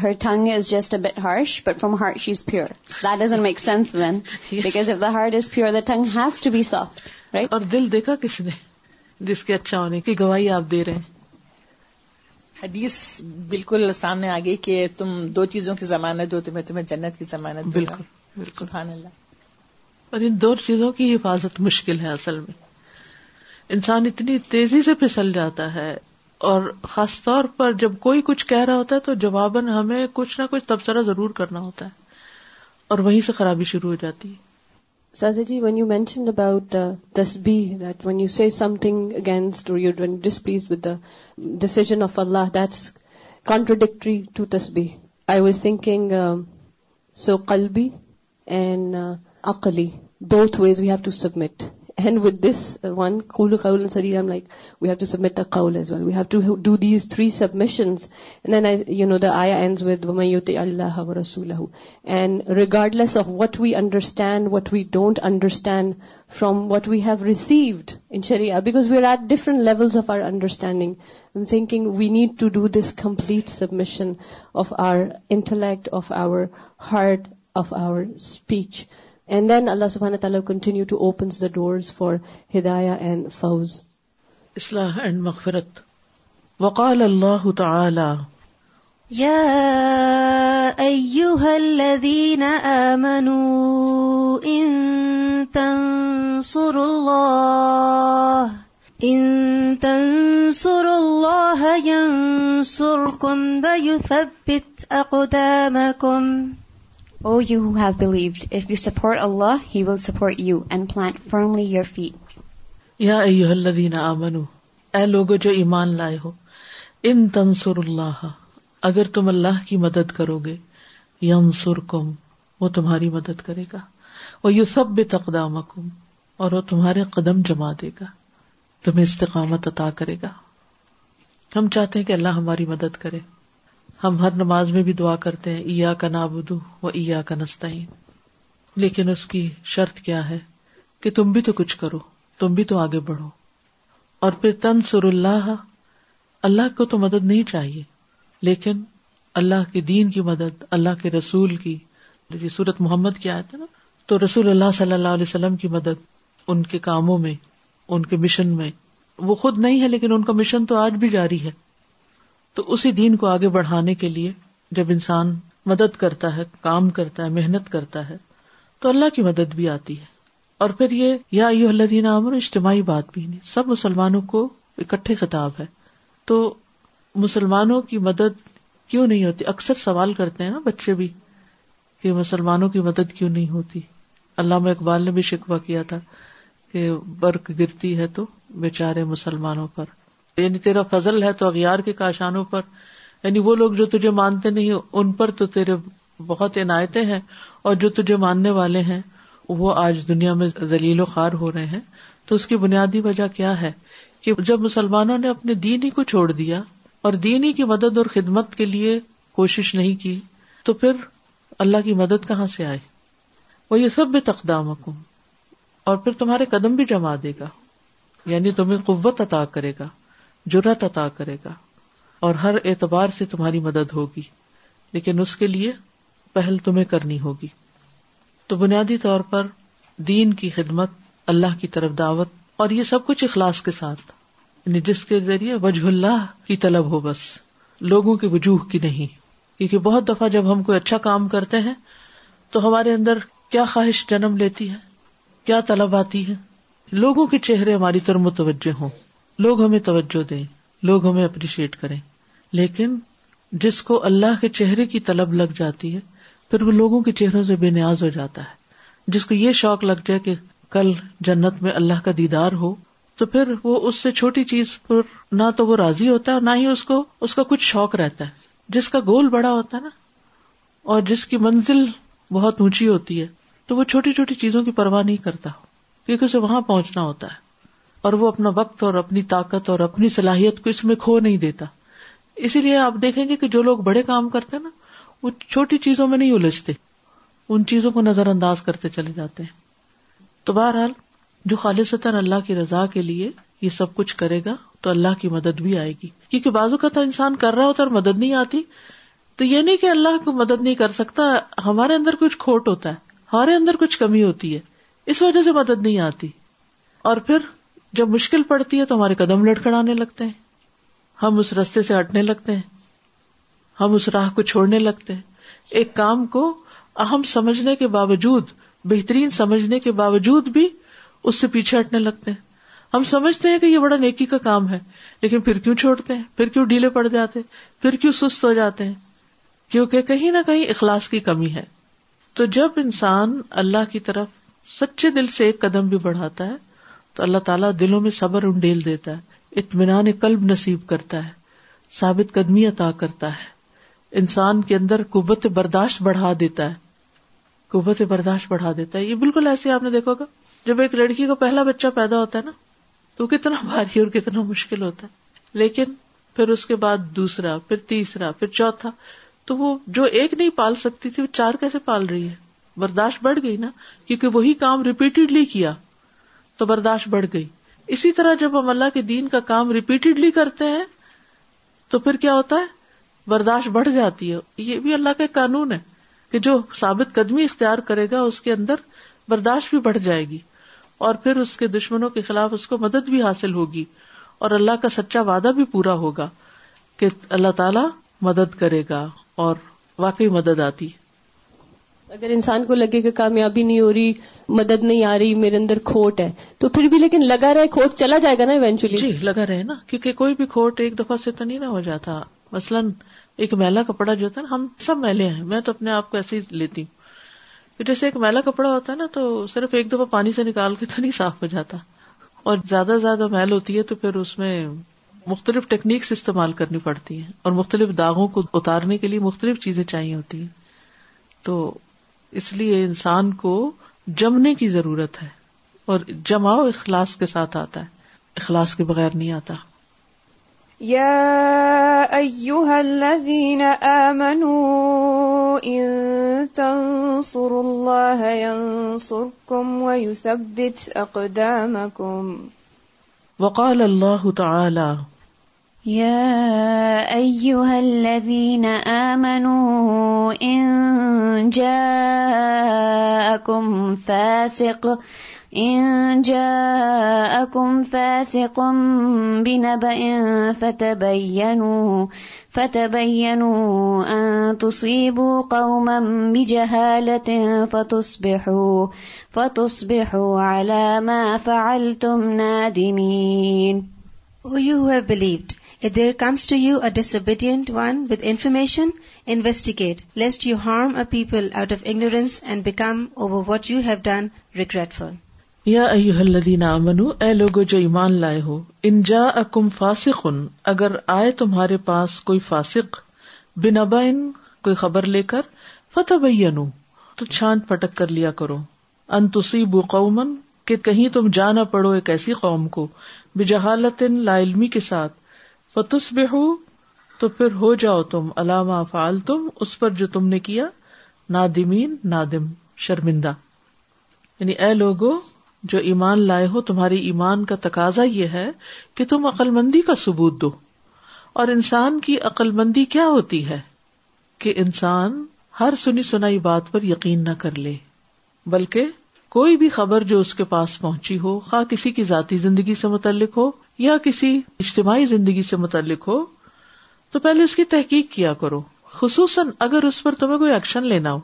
her tongue is just harsh but from heart she is pure that make sense then because if the the heart is pure tongue has to be soft right اور دل دیکھا کس نے جس کے اچھا ہونے کی گواہی آپ دے رہے ہیں حدیث بالکل سامنے آ گئی کہ تم دو چیزوں کی ضمانت دو تمہیں تمہیں جنت کی ضمانت بالکل بالکل اور ان دو چیزوں کی حفاظت مشکل ہے اصل میں انسان اتنی تیزی سے پھسل جاتا ہے اور خاص طور پر جب کوئی کچھ کہہ رہا ہوتا ہے تو جواباً ہمیں کچھ نہ کچھ تبصرہ ضرور کرنا ہوتا ہے اور وہیں سے خرابی شروع ہو جاتی ہے سازا جی when you mention about that when you see something against you then the decision of Allah that's contradictory to تسبی I was thinking so both ways and اکلی to submit س what we understand what we don't understand from what we have received Shri back we are at different levels of our understanding thinking we need to do this complete submission of our intellect of our heart of our speech and then Allah سبحانہ تعالیٰ continue to open the doors for ہدایا and فوز اصلاح اینڈ مغفرت وقال اللہ تعالی یا دین امنو ان تم سر اللہ ان تنصروا سر اللہ سر کم بت یادین اے لوگو جو ایمان لائے ہو ان تنصر اللہ اگر تم اللہ کی مدد کرو گے ینصرکم وہ تمہاری مدد کرے گا وہ یو سب بےتقدام اور وہ تمہارے قدم جما دے گا تمہیں استقامت عطا کرے گا ہم چاہتے ہیں کہ اللہ ہماری مدد کرے ہم ہر نماز میں بھی دعا کرتے ہیں ایا کا نابدو و ایا کا نستعین لیکن اس کی شرط کیا ہے کہ تم بھی تو کچھ کرو تم بھی تو آگے بڑھو اور پھر تنسر اللہ اللہ کو تو مدد نہیں چاہیے لیکن اللہ کے دین کی مدد اللہ کے رسول کی محمد جی سورت محمد ہے نا تو رسول اللہ صلی اللہ علیہ وسلم کی مدد ان کے کاموں میں ان کے مشن میں وہ خود نہیں ہے لیکن ان کا مشن تو آج بھی جاری ہے تو اسی دین کو آگے بڑھانے کے لیے جب انسان مدد کرتا ہے کام کرتا ہے محنت کرتا ہے تو اللہ کی مدد بھی آتی ہے اور پھر یہ یا اللہ دین عمر اجتماعی بات بھی نہیں سب مسلمانوں کو اکٹھے خطاب ہے تو مسلمانوں کی مدد کیوں نہیں ہوتی اکثر سوال کرتے ہیں نا بچے بھی کہ مسلمانوں کی مدد کیوں نہیں ہوتی علامہ اقبال نے بھی شکوہ کیا تھا کہ برق گرتی ہے تو بےچارے مسلمانوں پر یعنی تیرا فضل ہے تو اغیار کے کاشانوں پر یعنی وہ لوگ جو تجھے مانتے نہیں ان پر تو تیرے بہت عنایتیں ہیں اور جو تجھے ماننے والے ہیں وہ آج دنیا میں ذلیل و خوار ہو رہے ہیں تو اس کی بنیادی وجہ کیا ہے کہ جب مسلمانوں نے اپنے دین ہی کو چھوڑ دیا اور دین ہی کی مدد اور خدمت کے لیے کوشش نہیں کی تو پھر اللہ کی مدد کہاں سے آئے وہ یہ سب بھی تقدام اور پھر تمہارے قدم بھی جما دے گا یعنی تمہیں قوت عطا کرے گا جرت عطا کرے گا اور ہر اعتبار سے تمہاری مدد ہوگی لیکن اس کے لیے پہل تمہیں کرنی ہوگی تو بنیادی طور پر دین کی خدمت اللہ کی طرف دعوت اور یہ سب کچھ اخلاص کے ساتھ یعنی جس کے ذریعے وجہ اللہ کی طلب ہو بس لوگوں کے وجوہ کی نہیں کیونکہ بہت دفعہ جب ہم کوئی اچھا کام کرتے ہیں تو ہمارے اندر کیا خواہش جنم لیتی ہے کیا طلب آتی ہے لوگوں کے چہرے ہماری طرف متوجہ ہوں لوگ ہمیں توجہ دیں لوگ ہمیں اپریشیٹ کریں لیکن جس کو اللہ کے چہرے کی طلب لگ جاتی ہے پھر وہ لوگوں کے چہروں سے بے نیاز ہو جاتا ہے جس کو یہ شوق لگ جائے کہ کل جنت میں اللہ کا دیدار ہو تو پھر وہ اس سے چھوٹی چیز پر نہ تو وہ راضی ہوتا ہے اور نہ ہی اس کو اس کا کچھ شوق رہتا ہے جس کا گول بڑا ہوتا ہے نا اور جس کی منزل بہت اونچی ہوتی ہے تو وہ چھوٹی چھوٹی چیزوں کی پرواہ نہیں کرتا کیونکہ اسے وہاں پہنچنا ہوتا ہے اور وہ اپنا وقت اور اپنی طاقت اور اپنی صلاحیت کو اس میں کھو نہیں دیتا اسی لیے آپ دیکھیں گے کہ جو لوگ بڑے کام کرتے نا وہ چھوٹی چیزوں میں نہیں الجھتے ان چیزوں کو نظر انداز کرتے چلے جاتے ہیں تو بہرحال جو خالد اللہ کی رضا کے لیے یہ سب کچھ کرے گا تو اللہ کی مدد بھی آئے گی کیونکہ بازو کا تو انسان کر رہا ہوتا اور مدد نہیں آتی تو یہ نہیں کہ اللہ کو مدد نہیں کر سکتا ہمارے اندر کچھ کھوٹ ہوتا ہے ہمارے اندر کچھ کمی ہوتی ہے اس وجہ سے مدد نہیں آتی اور پھر جب مشکل پڑتی ہے تو ہمارے قدم لٹکڑانے لگتے ہیں ہم اس رستے سے ہٹنے لگتے ہیں ہم اس راہ کو چھوڑنے لگتے ہیں ایک کام کو اہم سمجھنے کے باوجود بہترین سمجھنے کے باوجود بھی اس سے پیچھے ہٹنے لگتے ہیں ہم سمجھتے ہیں کہ یہ بڑا نیکی کا کام ہے لیکن پھر کیوں چھوڑتے ہیں پھر کیوں ڈیلے پڑ جاتے ہیں پھر کیوں سست ہو جاتے ہیں کیونکہ کہیں نہ کہیں اخلاص کی کمی ہے تو جب انسان اللہ کی طرف سچے دل سے ایک قدم بھی بڑھاتا ہے تو اللہ تعالیٰ دلوں میں صبر انڈیل دیتا ہے اطمینان قلب نصیب کرتا ہے ثابت قدمی عطا کرتا ہے انسان کے اندر قوت برداشت بڑھا دیتا ہے قوت برداشت بڑھا دیتا ہے یہ بالکل ایسے آپ نے دیکھو گا جب ایک لڑکی کا پہلا بچہ پیدا ہوتا ہے نا تو کتنا بھاری اور کتنا مشکل ہوتا ہے لیکن پھر اس کے بعد دوسرا پھر تیسرا پھر چوتھا تو وہ جو ایک نہیں پال سکتی تھی وہ چار کیسے پال رہی ہے برداشت بڑھ گئی نا کیونکہ وہی کام ریپیٹڈلی کیا تو برداشت بڑھ گئی اسی طرح جب ہم اللہ کے دین کا کام ریپیٹڈلی کرتے ہیں تو پھر کیا ہوتا ہے برداشت بڑھ جاتی ہے یہ بھی اللہ کا قانون ہے کہ جو ثابت قدمی اختیار کرے گا اس کے اندر برداشت بھی بڑھ جائے گی اور پھر اس کے دشمنوں کے خلاف اس کو مدد بھی حاصل ہوگی اور اللہ کا سچا وعدہ بھی پورا ہوگا کہ اللہ تعالی مدد کرے گا اور واقعی مدد آتی ہے اگر انسان کو لگے کہ کامیابی نہیں ہو رہی مدد نہیں آ رہی میرے اندر کھوٹ ہے تو پھر بھی لیکن لگا رہے کھوٹ چلا جائے گا نا ایونچولی جی لگا رہے نا کیونکہ کوئی بھی کھوٹ ایک دفعہ سے تو نہیں نہ ہو جاتا مثلاً ایک میلا کپڑا جو ہوتا ہے نا ہم سب میلے ہیں میں تو اپنے آپ کو ایسے ہی لیتی ہوں جیسے ایک میلا کپڑا ہوتا ہے نا تو صرف ایک دفعہ پانی سے نکال کے تو نہیں صاف ہو جاتا اور زیادہ سے زیادہ میل ہوتی ہے تو پھر اس میں مختلف ٹیکنیکس استعمال کرنی پڑتی ہیں اور مختلف داغوں کو اتارنے کے لیے مختلف چیزیں چاہیے ہوتی ہیں تو اس لیے انسان کو جمنے کی ضرورت ہے اور جماؤ اخلاص کے ساتھ آتا ہے اخلاص کے بغیر نہیں آتا یا الذین آمنوا ان سر اللہ ینصرکم ویثبت اقدامکم وقال اللہ تعالی اوہل نمو اکم فیسیق فیسی کم بین فتبينوا بہنو فت بہنو اتو قو فتصبحوا پتوس بھو پتس بھیو آل مالتم ندی have believed. لدی نا من اے لوگو جو ایمان لائے ہو ان جا اکم فاسقن اگر آئے تمہارے پاس کوئی فاسق بنا با کوئی خبر لے کر فتح بھائی تو چھانت پٹک کر لیا کرو قومن کہ کہیں تم جانا پڑو ایک ایسی قوم کو بجہالت لا علمی کے ساتھ فتس ہو تو پھر ہو جاؤ تم علامہ فعال تم اس پر جو تم نے کیا نادمین نادم شرمندہ یعنی اے لوگو جو ایمان لائے ہو تمہاری ایمان کا تقاضا یہ ہے کہ تم عقل مندی کا ثبوت دو اور انسان کی عقل مندی کیا ہوتی ہے کہ انسان ہر سنی سنائی بات پر یقین نہ کر لے بلکہ کوئی بھی خبر جو اس کے پاس پہنچی ہو خواہ کسی کی ذاتی زندگی سے متعلق ہو یا کسی اجتماعی زندگی سے متعلق ہو تو پہلے اس کی تحقیق کیا کرو خصوصاً اگر اس پر تمہیں کوئی ایکشن لینا ہو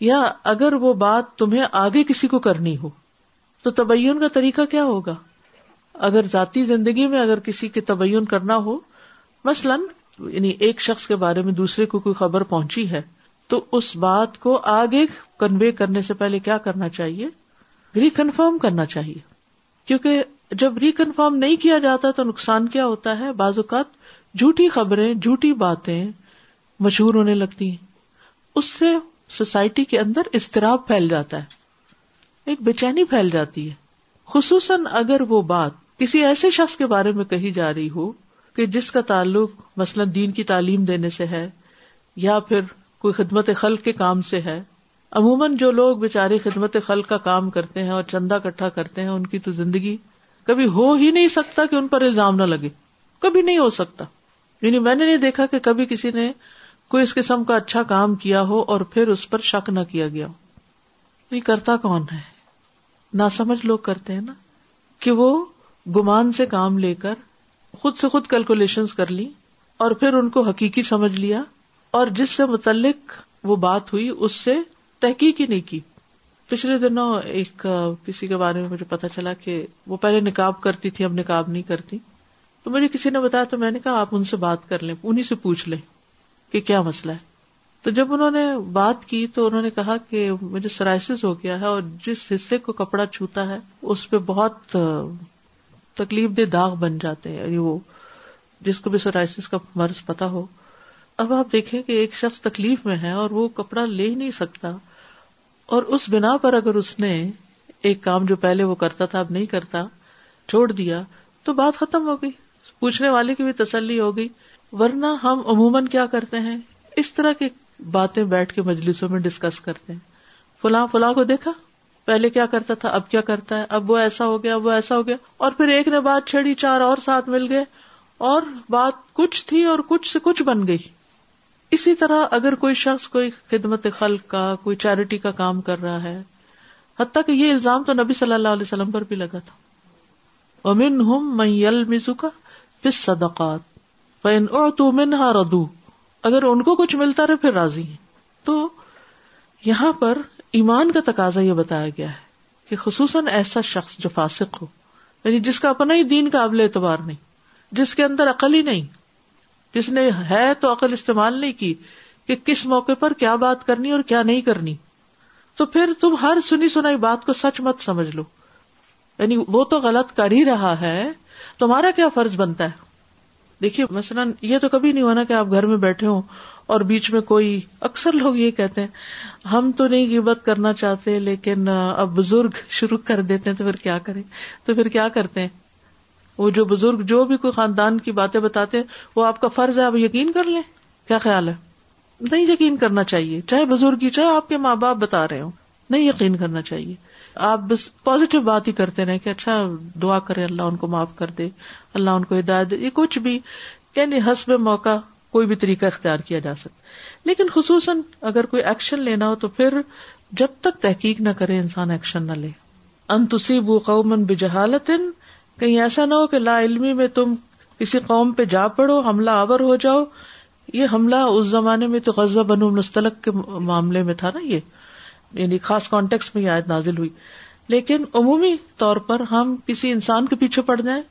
یا اگر وہ بات تمہیں آگے کسی کو کرنی ہو تو تبین کا طریقہ کیا ہوگا اگر ذاتی زندگی میں اگر کسی کے تبین کرنا ہو مثلاً یعنی ایک شخص کے بارے میں دوسرے کو کوئی خبر پہنچی ہے تو اس بات کو آگے کنوے کرنے سے پہلے کیا کرنا چاہیے کنفرم کرنا چاہیے کیونکہ جب ریکنفرم نہیں کیا جاتا تو نقصان کیا ہوتا ہے بعض اوقات جھوٹی خبریں جھوٹی باتیں مشہور ہونے لگتی ہیں اس سے سوسائٹی کے اندر اضطراب پھیل جاتا ہے ایک بے چینی پھیل جاتی ہے خصوصاً اگر وہ بات کسی ایسے شخص کے بارے میں کہی جا رہی ہو کہ جس کا تعلق مثلا دین کی تعلیم دینے سے ہے یا پھر کوئی خدمت خلق کے کام سے ہے عموماً جو لوگ بےچارے خدمت خلق کا کام کرتے ہیں اور چندہ کٹھا کرتے ہیں ان کی تو زندگی کبھی ہو ہی نہیں سکتا کہ ان پر الزام نہ لگے کبھی نہیں ہو سکتا یعنی میں نے نہیں دیکھا کہ کبھی کسی نے کوئی اس قسم کا اچھا کام کیا ہو اور پھر اس پر شک نہ کیا گیا یہ کرتا کون ہے نا سمجھ لوگ کرتے ہیں نا کہ وہ گمان سے کام لے کر خود سے خود کیلکولیشن کر لی اور پھر ان کو حقیقی سمجھ لیا اور جس سے متعلق وہ بات ہوئی اس سے تحقیق ہی نہیں کی پچھلے دنوں ایک کسی کے بارے میں مجھے پتا چلا کہ وہ پہلے نکاب کرتی تھی اب نکاب نہیں کرتی تو مجھے کسی نے بتایا تو میں نے کہا آپ ان سے بات کر لیں انہیں سے پوچھ لیں کہ کیا مسئلہ ہے تو جب انہوں نے بات کی تو انہوں نے کہا کہ مجھے سرائسس ہو گیا ہے اور جس حصے کو کپڑا چھوتا ہے اس پہ بہت تکلیف دہ داغ بن جاتے ہیں یعنی وہ جس کو بھی سرائسس کا مرض پتا ہو اب آپ دیکھیں کہ ایک شخص تکلیف میں ہے اور وہ کپڑا لے ہی نہیں سکتا اور اس بنا پر اگر اس نے ایک کام جو پہلے وہ کرتا تھا اب نہیں کرتا چھوڑ دیا تو بات ختم ہو گئی پوچھنے والے کی بھی تسلی ہو گئی ورنہ ہم عموماً کیا کرتے ہیں اس طرح کی باتیں بیٹھ کے مجلسوں میں ڈسکس کرتے ہیں فلاں فلاں کو دیکھا پہلے کیا کرتا تھا اب کیا کرتا ہے اب وہ ایسا ہو گیا اب وہ ایسا ہو گیا اور پھر ایک نے بات چھڑی چار اور ساتھ مل گئے اور بات کچھ تھی اور کچھ سے کچھ بن گئی اسی طرح اگر کوئی شخص کوئی خدمت خلق کا کوئی چیریٹی کا کام کر رہا ہے حتیٰ کہ یہ الزام تو نبی صلی اللہ علیہ وسلم پر بھی لگا تھا او من میں ردو اگر ان کو کچھ ملتا رہے پھر راضی ہیں تو یہاں پر ایمان کا تقاضا یہ بتایا گیا ہے کہ خصوصاً ایسا شخص جو فاسق ہو یعنی جس کا اپنا ہی دین قابل اعتبار نہیں جس کے اندر عقل ہی نہیں نے ہے تو عقل استعمال نہیں کی کہ کس موقع پر کیا بات کرنی اور کیا نہیں کرنی تو پھر تم ہر سنی سنائی بات کو سچ مت سمجھ لو یعنی وہ تو غلط کر ہی رہا ہے تمہارا کیا فرض بنتا ہے دیکھیے مثلاً یہ تو کبھی نہیں ہونا کہ آپ گھر میں بیٹھے ہوں اور بیچ میں کوئی اکثر لوگ یہ کہتے ہیں ہم تو نہیں غیبت کرنا چاہتے لیکن اب بزرگ شروع کر دیتے ہیں تو پھر کیا کریں تو پھر کیا کرتے ہیں وہ جو بزرگ جو بھی کوئی خاندان کی باتیں بتاتے وہ آپ کا فرض ہے آپ یقین کر لیں کیا خیال ہے نہیں یقین کرنا چاہیے چاہے بزرگ ہی چاہے آپ کے ماں باپ بتا رہے ہوں نہیں یقین کرنا چاہیے آپ بس پازیٹو بات ہی کرتے رہے کہ اچھا دعا کرے اللہ ان کو معاف کر دے اللہ ان کو ہدایت دے یہ کچھ بھی یعنی حسب موقع کوئی بھی طریقہ اختیار کیا جا سکتا لیکن خصوصاً اگر کوئی ایکشن لینا ہو تو پھر جب تک تحقیق نہ کرے انسان ایکشن نہ لے انتصیب قومن بجہالت کہیں ایسا نہ ہو کہ لا علمی میں تم کسی قوم پہ جا پڑو حملہ آور ہو جاؤ یہ حملہ اس زمانے میں تو غزہ بنو مستلق کے معاملے میں تھا نا یہ یعنی خاص کانٹیکس میں آیت نازل ہوئی لیکن عمومی طور پر ہم کسی انسان کے پیچھے پڑ جائیں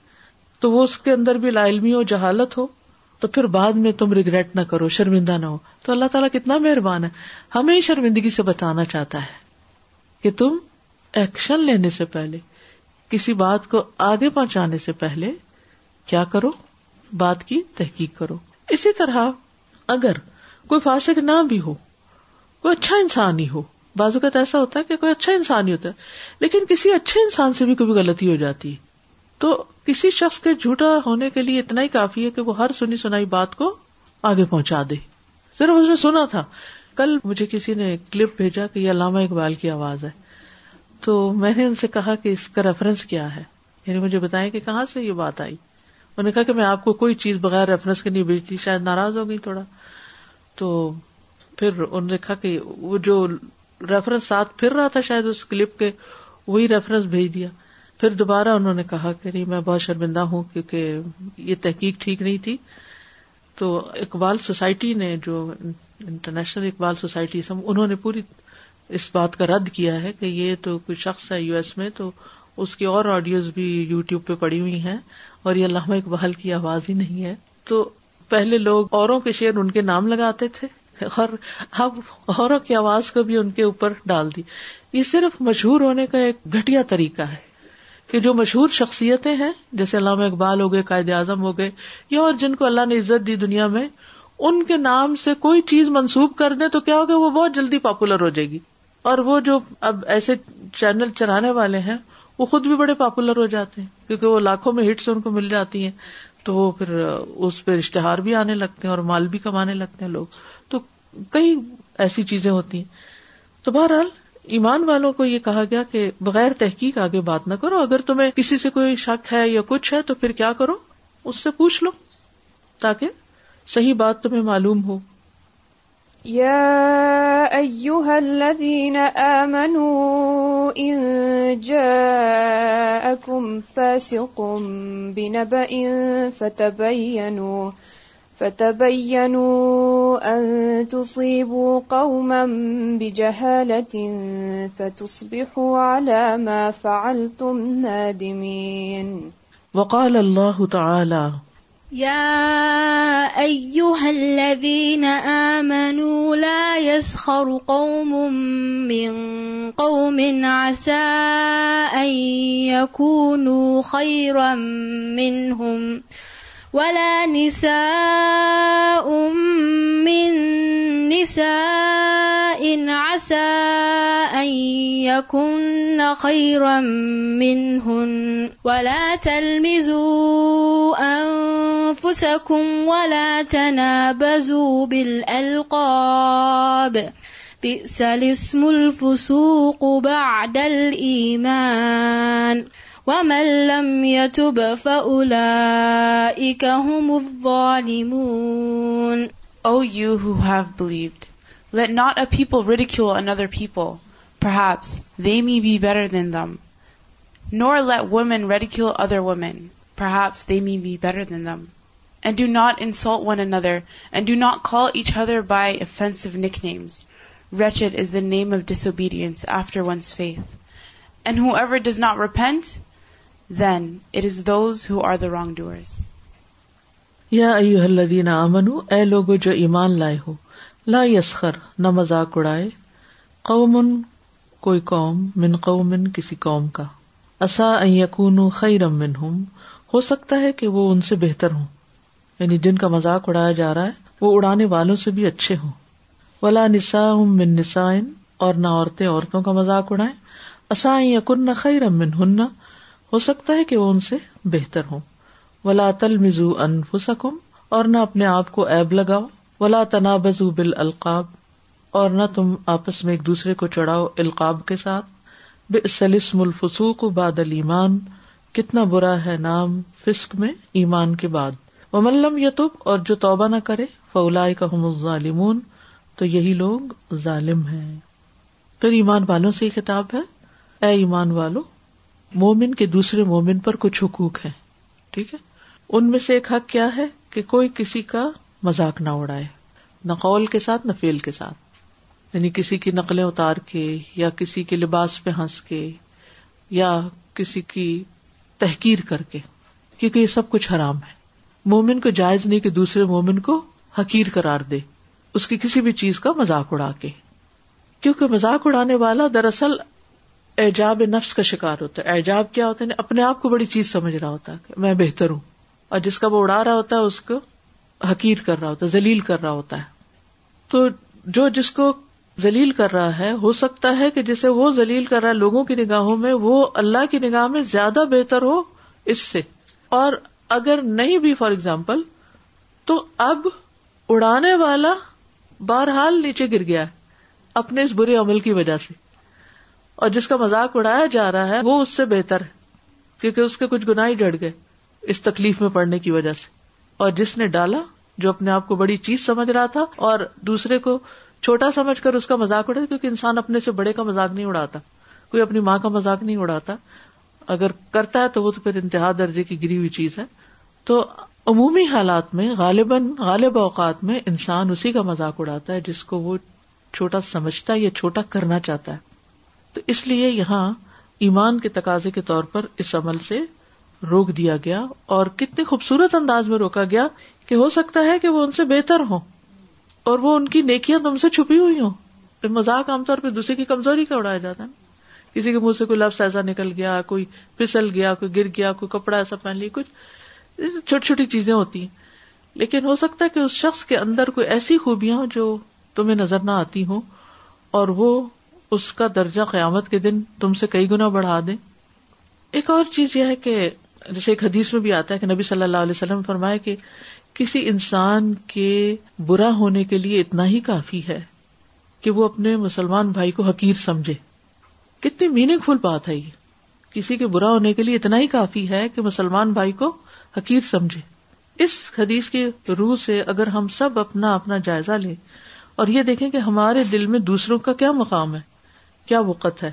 تو وہ اس کے اندر بھی لا علمی ہو جہالت ہو تو پھر بعد میں تم ریگریٹ نہ کرو شرمندہ نہ ہو تو اللہ تعالیٰ کتنا مہربان ہے ہمیں شرمندگی سے بتانا چاہتا ہے کہ تم ایکشن لینے سے پہلے کسی بات کو آگے پہنچانے سے پہلے کیا کرو بات کی تحقیق کرو اسی طرح اگر کوئی فاسق نہ بھی ہو کوئی اچھا انسان ہی ہو بازو کا تو ایسا ہوتا ہے کہ کوئی اچھا انسان ہی ہوتا ہے لیکن کسی اچھے انسان سے بھی کبھی غلطی ہو جاتی ہے تو کسی شخص کے جھوٹا ہونے کے لیے اتنا ہی کافی ہے کہ وہ ہر سنی سنائی بات کو آگے پہنچا دے صرف اس نے سنا تھا کل مجھے کسی نے کلپ بھیجا کہ یہ علامہ اقبال کی آواز ہے تو میں نے ان سے کہا کہ اس کا ریفرنس کیا ہے یعنی مجھے بتائیں کہ کہاں سے یہ بات آئی انہوں نے کہا کہ میں آپ کو کوئی چیز بغیر ریفرنس کے نہیں بھیجتی شاید ناراض ہو گئی تھوڑا تو پھر انہوں نے کہا کہ وہ جو ریفرنس ساتھ پھر رہا تھا شاید اس کلپ کے وہی ریفرنس بھیج دیا پھر دوبارہ انہوں نے کہا کہ میں بہت شرمندہ ہوں کیونکہ یہ تحقیق ٹھیک نہیں تھی تو اقبال سوسائٹی نے جو انٹرنیشنل اقبال سوسائٹی انہوں نے پوری اس بات کا رد کیا ہے کہ یہ تو کوئی شخص ہے یو ایس میں تو اس کی اور آڈیوز بھی یو ٹیوب پہ پڑی ہوئی ہیں اور یہ علامہ اقبال کی آواز ہی نہیں ہے تو پہلے لوگ اوروں کے شعر ان کے نام لگاتے تھے اور اب اوروں کی آواز کو بھی ان کے اوپر ڈال دی یہ صرف مشہور ہونے کا ایک گٹیا طریقہ ہے کہ جو مشہور شخصیتیں ہیں جیسے علامہ اقبال ہو گئے قائد اعظم ہو گئے یا اور جن کو اللہ نے عزت دی دنیا میں ان کے نام سے کوئی چیز منسوب کر دے تو کیا ہوگا وہ بہت جلدی پاپولر ہو جائے گی اور وہ جو اب ایسے چینل چلانے والے ہیں وہ خود بھی بڑے پاپولر ہو جاتے ہیں کیونکہ وہ لاکھوں میں ہٹس ان کو مل جاتی ہیں تو وہ پھر اس پہ اشتہار بھی آنے لگتے ہیں اور مال بھی کمانے لگتے ہیں لوگ تو کئی ایسی چیزیں ہوتی ہیں تو بہرحال ایمان والوں کو یہ کہا گیا کہ بغیر تحقیق آگے بات نہ کرو اگر تمہیں کسی سے کوئی شک ہے یا کچھ ہے تو پھر کیا کرو اس سے پوچھ لو تاکہ صحیح بات تمہیں معلوم ہو يا أيها الذين آمنوا إن جاءكم فاسق بنبأ فتبينوا فتبينوا أن تصيبوا قوما بجهالة فتصبحوا على ما فعلتم نادمين وقال الله تعالى يا أيها الذين آمنوا لا يسخر قوم من قوم عسى أن يكونوا خيرا منهم ولا نساء من نساء عسى أن يكن خيرا منهن ولا تلمزوا أنفسكم ولا تنابزوا بالألقاب بئس الاسم الفسوق بعد الإيمان وَمَنْ لَمْ يَتُبْ فَأُولَئِكَ هُمُ الظَّالِمُونَ. O you who have believed, let not a people ridicule another people, perhaps they may be better than them. Nor let women ridicule other women, perhaps they may be better than them. And do not insult one another, and do not call each other by offensive nicknames. Wretched is the name of disobedience after one's faith. And whoever does not repent, then it is those who are the wrongdoers. یا ایوہ الذین آمنو اے لوگو جو ایمان لائے ہو لا یسخر نہ مذاق اڑائے قوم کوئی قوم من قوم کسی قوم کا اصا ان یکونو خیرم منہم ہو سکتا ہے کہ وہ ان سے بہتر ہوں یعنی جن کا مذاق اڑایا جا رہا ہے وہ اڑانے والوں سے بھی اچھے ہوں ولا نسا من نسائن اور نہ عورتیں عورتوں کا مزاق اڑائے یقین نہ خیرم ہوں نہ ہو سکتا ہے کہ وہ ان سے بہتر ہوں ولا تل مزو انفسکم اور نہ اپنے آپ کو ایب لگاؤ ولا بزو بال القاب اور نہ تم آپس میں ایک دوسرے کو چڑھاؤ القاب کے ساتھ بے سلسم الفسوق باد المان کتنا برا ہے نام فسک میں ایمان کے بعد ملم یتب اور جو توبہ نہ کرے فولا کا ظالمون تو یہی لوگ ظالم ہیں پھر ایمان والوں سے یہ کتاب ہے اے ایمان والو مومن کے دوسرے مومن پر کچھ حقوق ہیں ٹھیک ہے ان میں سے ایک حق کیا ہے کہ کوئی کسی کا مزاق نہ اڑائے نہ قول کے ساتھ نہ فیل کے ساتھ یعنی کسی کی نقلیں اتار کے یا کسی کے لباس پہ ہنس کے یا کسی کی تحقیر کر کے کیونکہ یہ سب کچھ حرام ہے مومن کو جائز نہیں کہ دوسرے مومن کو حقیر قرار دے اس کی کسی بھی چیز کا مذاق اڑا کے کیونکہ مزاق اڑانے والا دراصل ایجاب نفس کا شکار ہوتا ہے ایجاب کیا ہوتا ہے یعنی اپنے آپ کو بڑی چیز سمجھ رہا ہوتا ہے کہ میں بہتر ہوں اور جس کا وہ اڑا رہا ہوتا ہے اس کو حقیر کر رہا ہوتا ہے ذلیل کر رہا ہوتا ہے تو جو جس کو ذلیل کر رہا ہے ہو سکتا ہے کہ جسے وہ ذلیل کر رہا ہے لوگوں کی نگاہوں میں وہ اللہ کی نگاہ میں زیادہ بہتر ہو اس سے اور اگر نہیں بھی فار اگزامپل تو اب اڑانے والا بہرحال نیچے گر گیا اپنے اس برے عمل کی وجہ سے اور جس کا مزاق اڑایا جا رہا ہے وہ اس سے بہتر ہے کیونکہ اس کے کچھ گناہ ہی جڑ گئے اس تکلیف میں پڑنے کی وجہ سے اور جس نے ڈالا جو اپنے آپ کو بڑی چیز سمجھ رہا تھا اور دوسرے کو چھوٹا سمجھ کر اس کا مزاق اڑا کیونکہ انسان اپنے سے بڑے کا مزاق نہیں اڑاتا کوئی اپنی ماں کا مذاق نہیں اڑاتا اگر کرتا ہے تو وہ تو پھر انتہا درجے کی گری ہوئی چیز ہے تو عمومی حالات میں غالباً غالب اوقات میں انسان اسی کا مذاق اڑاتا ہے جس کو وہ چھوٹا سمجھتا ہے یا چھوٹا کرنا چاہتا ہے تو اس لیے یہاں ایمان کے تقاضے کے طور پر اس عمل سے روک دیا گیا اور کتنے خوبصورت انداز میں روکا گیا کہ ہو سکتا ہے کہ وہ ان سے بہتر ہو اور وہ ان کی نیکیاں تم سے چھپی ہوئی ہوں مزاق عام طور پہ دوسرے کی کمزوری کا اڑایا جاتا ہے کسی کے منہ سے کوئی لفظ ایسا نکل گیا کوئی پھسل گیا کوئی گر گیا کوئی کپڑا ایسا پہن لیا کچھ چھوٹی چھوٹی چیزیں ہوتی ہیں لیکن ہو سکتا ہے کہ اس شخص کے اندر کوئی ایسی خوبیاں جو تمہیں نظر نہ آتی ہوں اور وہ اس کا درجہ قیامت کے دن تم سے کئی گنا بڑھا دیں ایک اور چیز یہ ہے کہ جیسے ایک حدیث میں بھی آتا ہے کہ نبی صلی اللہ علیہ وسلم فرمائے کہ کسی انسان کے برا ہونے کے لیے اتنا ہی کافی ہے کہ وہ اپنے مسلمان بھائی کو حقیر سمجھے کتنی میننگ فل بات ہے یہ کسی کے برا ہونے کے لیے اتنا ہی کافی ہے کہ مسلمان بھائی کو حقیر سمجھے اس حدیث کی روح سے اگر ہم سب اپنا اپنا جائزہ لیں اور یہ دیکھیں کہ ہمارے دل میں دوسروں کا کیا مقام ہے کیا وقت ہے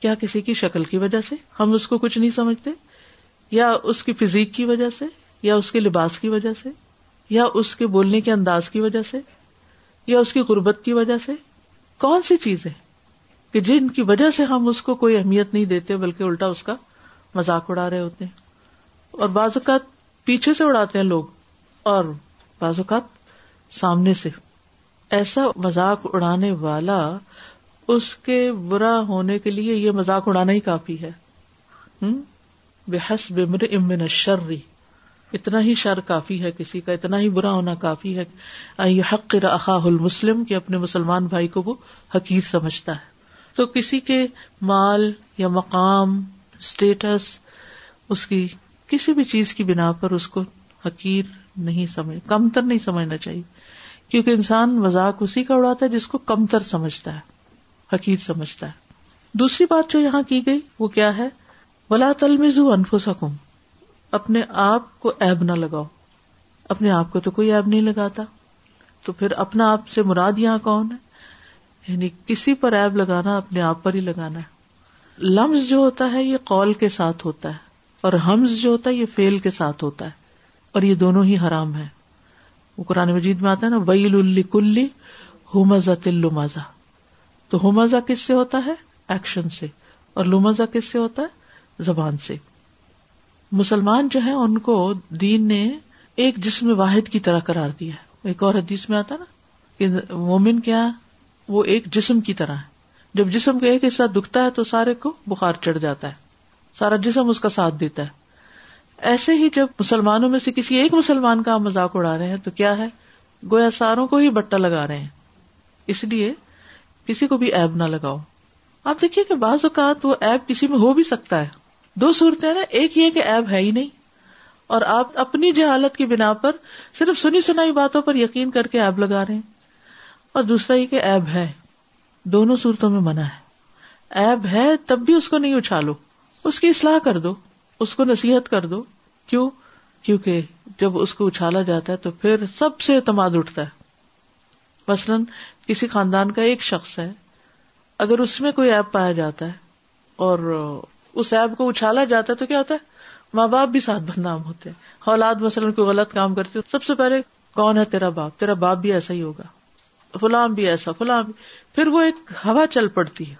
کیا کسی کی شکل کی وجہ سے ہم اس کو کچھ نہیں سمجھتے یا اس کی فزیک کی وجہ سے یا اس کے لباس کی وجہ سے یا اس کے بولنے کے انداز کی وجہ سے یا اس کی غربت کی وجہ سے کون سی چیز جن کی وجہ سے ہم اس کو کوئی اہمیت نہیں دیتے بلکہ الٹا اس کا مزاق اڑا رہے ہوتے ہیں اور بعض اوقات پیچھے سے اڑاتے ہیں لوگ اور بعض اوقات سامنے سے ایسا مذاق اڑانے والا اس کے برا ہونے کے لیے یہ مزاق اڑانا ہی کافی ہے بے حس امن شرری اتنا ہی شر کافی ہے کسی کا اتنا ہی برا ہونا کافی ہے یہ حق رخا المسلم کہ اپنے مسلمان بھائی کو وہ حقیر سمجھتا ہے تو کسی کے مال یا مقام اسٹیٹس اس کی کسی بھی چیز کی بنا پر اس کو حقیر نہیں سمجھ کمتر نہیں سمجھنا چاہیے کیونکہ انسان مزاق اسی کا اڑاتا ہے جس کو کمتر سمجھتا ہے حقیر سمجھتا ہے دوسری بات جو یہاں کی گئی وہ کیا ہے ولا تل مزو انف اپنے آپ کو ایب نہ لگاؤ اپنے آپ کو تو کوئی ایب نہیں لگاتا تو پھر اپنا آپ سے مراد یہاں کون ہے یعنی کسی پر ایب لگانا اپنے آپ پر ہی لگانا ہے لمز جو ہوتا ہے یہ قول کے ساتھ ہوتا ہے اور ہمز جو ہوتا ہے یہ فیل کے ساتھ ہوتا ہے اور یہ دونوں ہی حرام ہے وہ قرآن مجید میں آتا ہے نا ویل الکلی ہومزا تلو مزا تو ہومزا کس سے ہوتا ہے ایکشن سے اور لومزا کس سے ہوتا ہے زبان سے مسلمان جو ہے ان کو دین نے ایک جسم واحد کی طرح کرار دیا ہے ایک اور حدیث میں آتا نا کہ مومن کیا وہ ایک جسم کی طرح ہے جب جسم کا ایک حصہ دکھتا ہے تو سارے کو بخار چڑھ جاتا ہے سارا جسم اس کا ساتھ دیتا ہے ایسے ہی جب مسلمانوں میں سے کسی ایک مسلمان کا مزاق اڑا رہے ہیں تو کیا ہے گویا ساروں کو ہی بٹا لگا رہے ہیں اس لیے کسی کو بھی ایب نہ لگاؤ آپ دیکھیے کہ بعض اوقات وہ ایب کسی میں ہو بھی سکتا ہے دو صورتیں نا ایک یہ کہ ایب ہے ہی نہیں اور آپ اپنی جہالت کی بنا پر صرف سنی سنائی باتوں پر یقین کر کے ایب لگا رہے ہیں اور دوسرا یہ کہ ایب ہے دونوں صورتوں میں منع ہے ایب ہے تب بھی اس کو نہیں اچھالو اس کی اصلاح کر دو اس کو نصیحت کر دو کیوں کیونکہ جب اس کو اچھالا جاتا ہے تو پھر سب سے اعتماد اٹھتا ہے مثلاً کسی خاندان کا ایک شخص ہے اگر اس میں کوئی ایپ پایا جاتا ہے اور اس ایپ کو اچھالا جاتا ہے تو کیا ہوتا ہے ماں باپ بھی ساتھ بدنام ہوتے ہیں اولاد مثلاً کوئی غلط کام کرتے سب سے پہلے کون ہے تیرا باپ تیرا باپ بھی ایسا ہی ہوگا فلام بھی ایسا فلام بھی پھر وہ ایک ہوا چل پڑتی ہے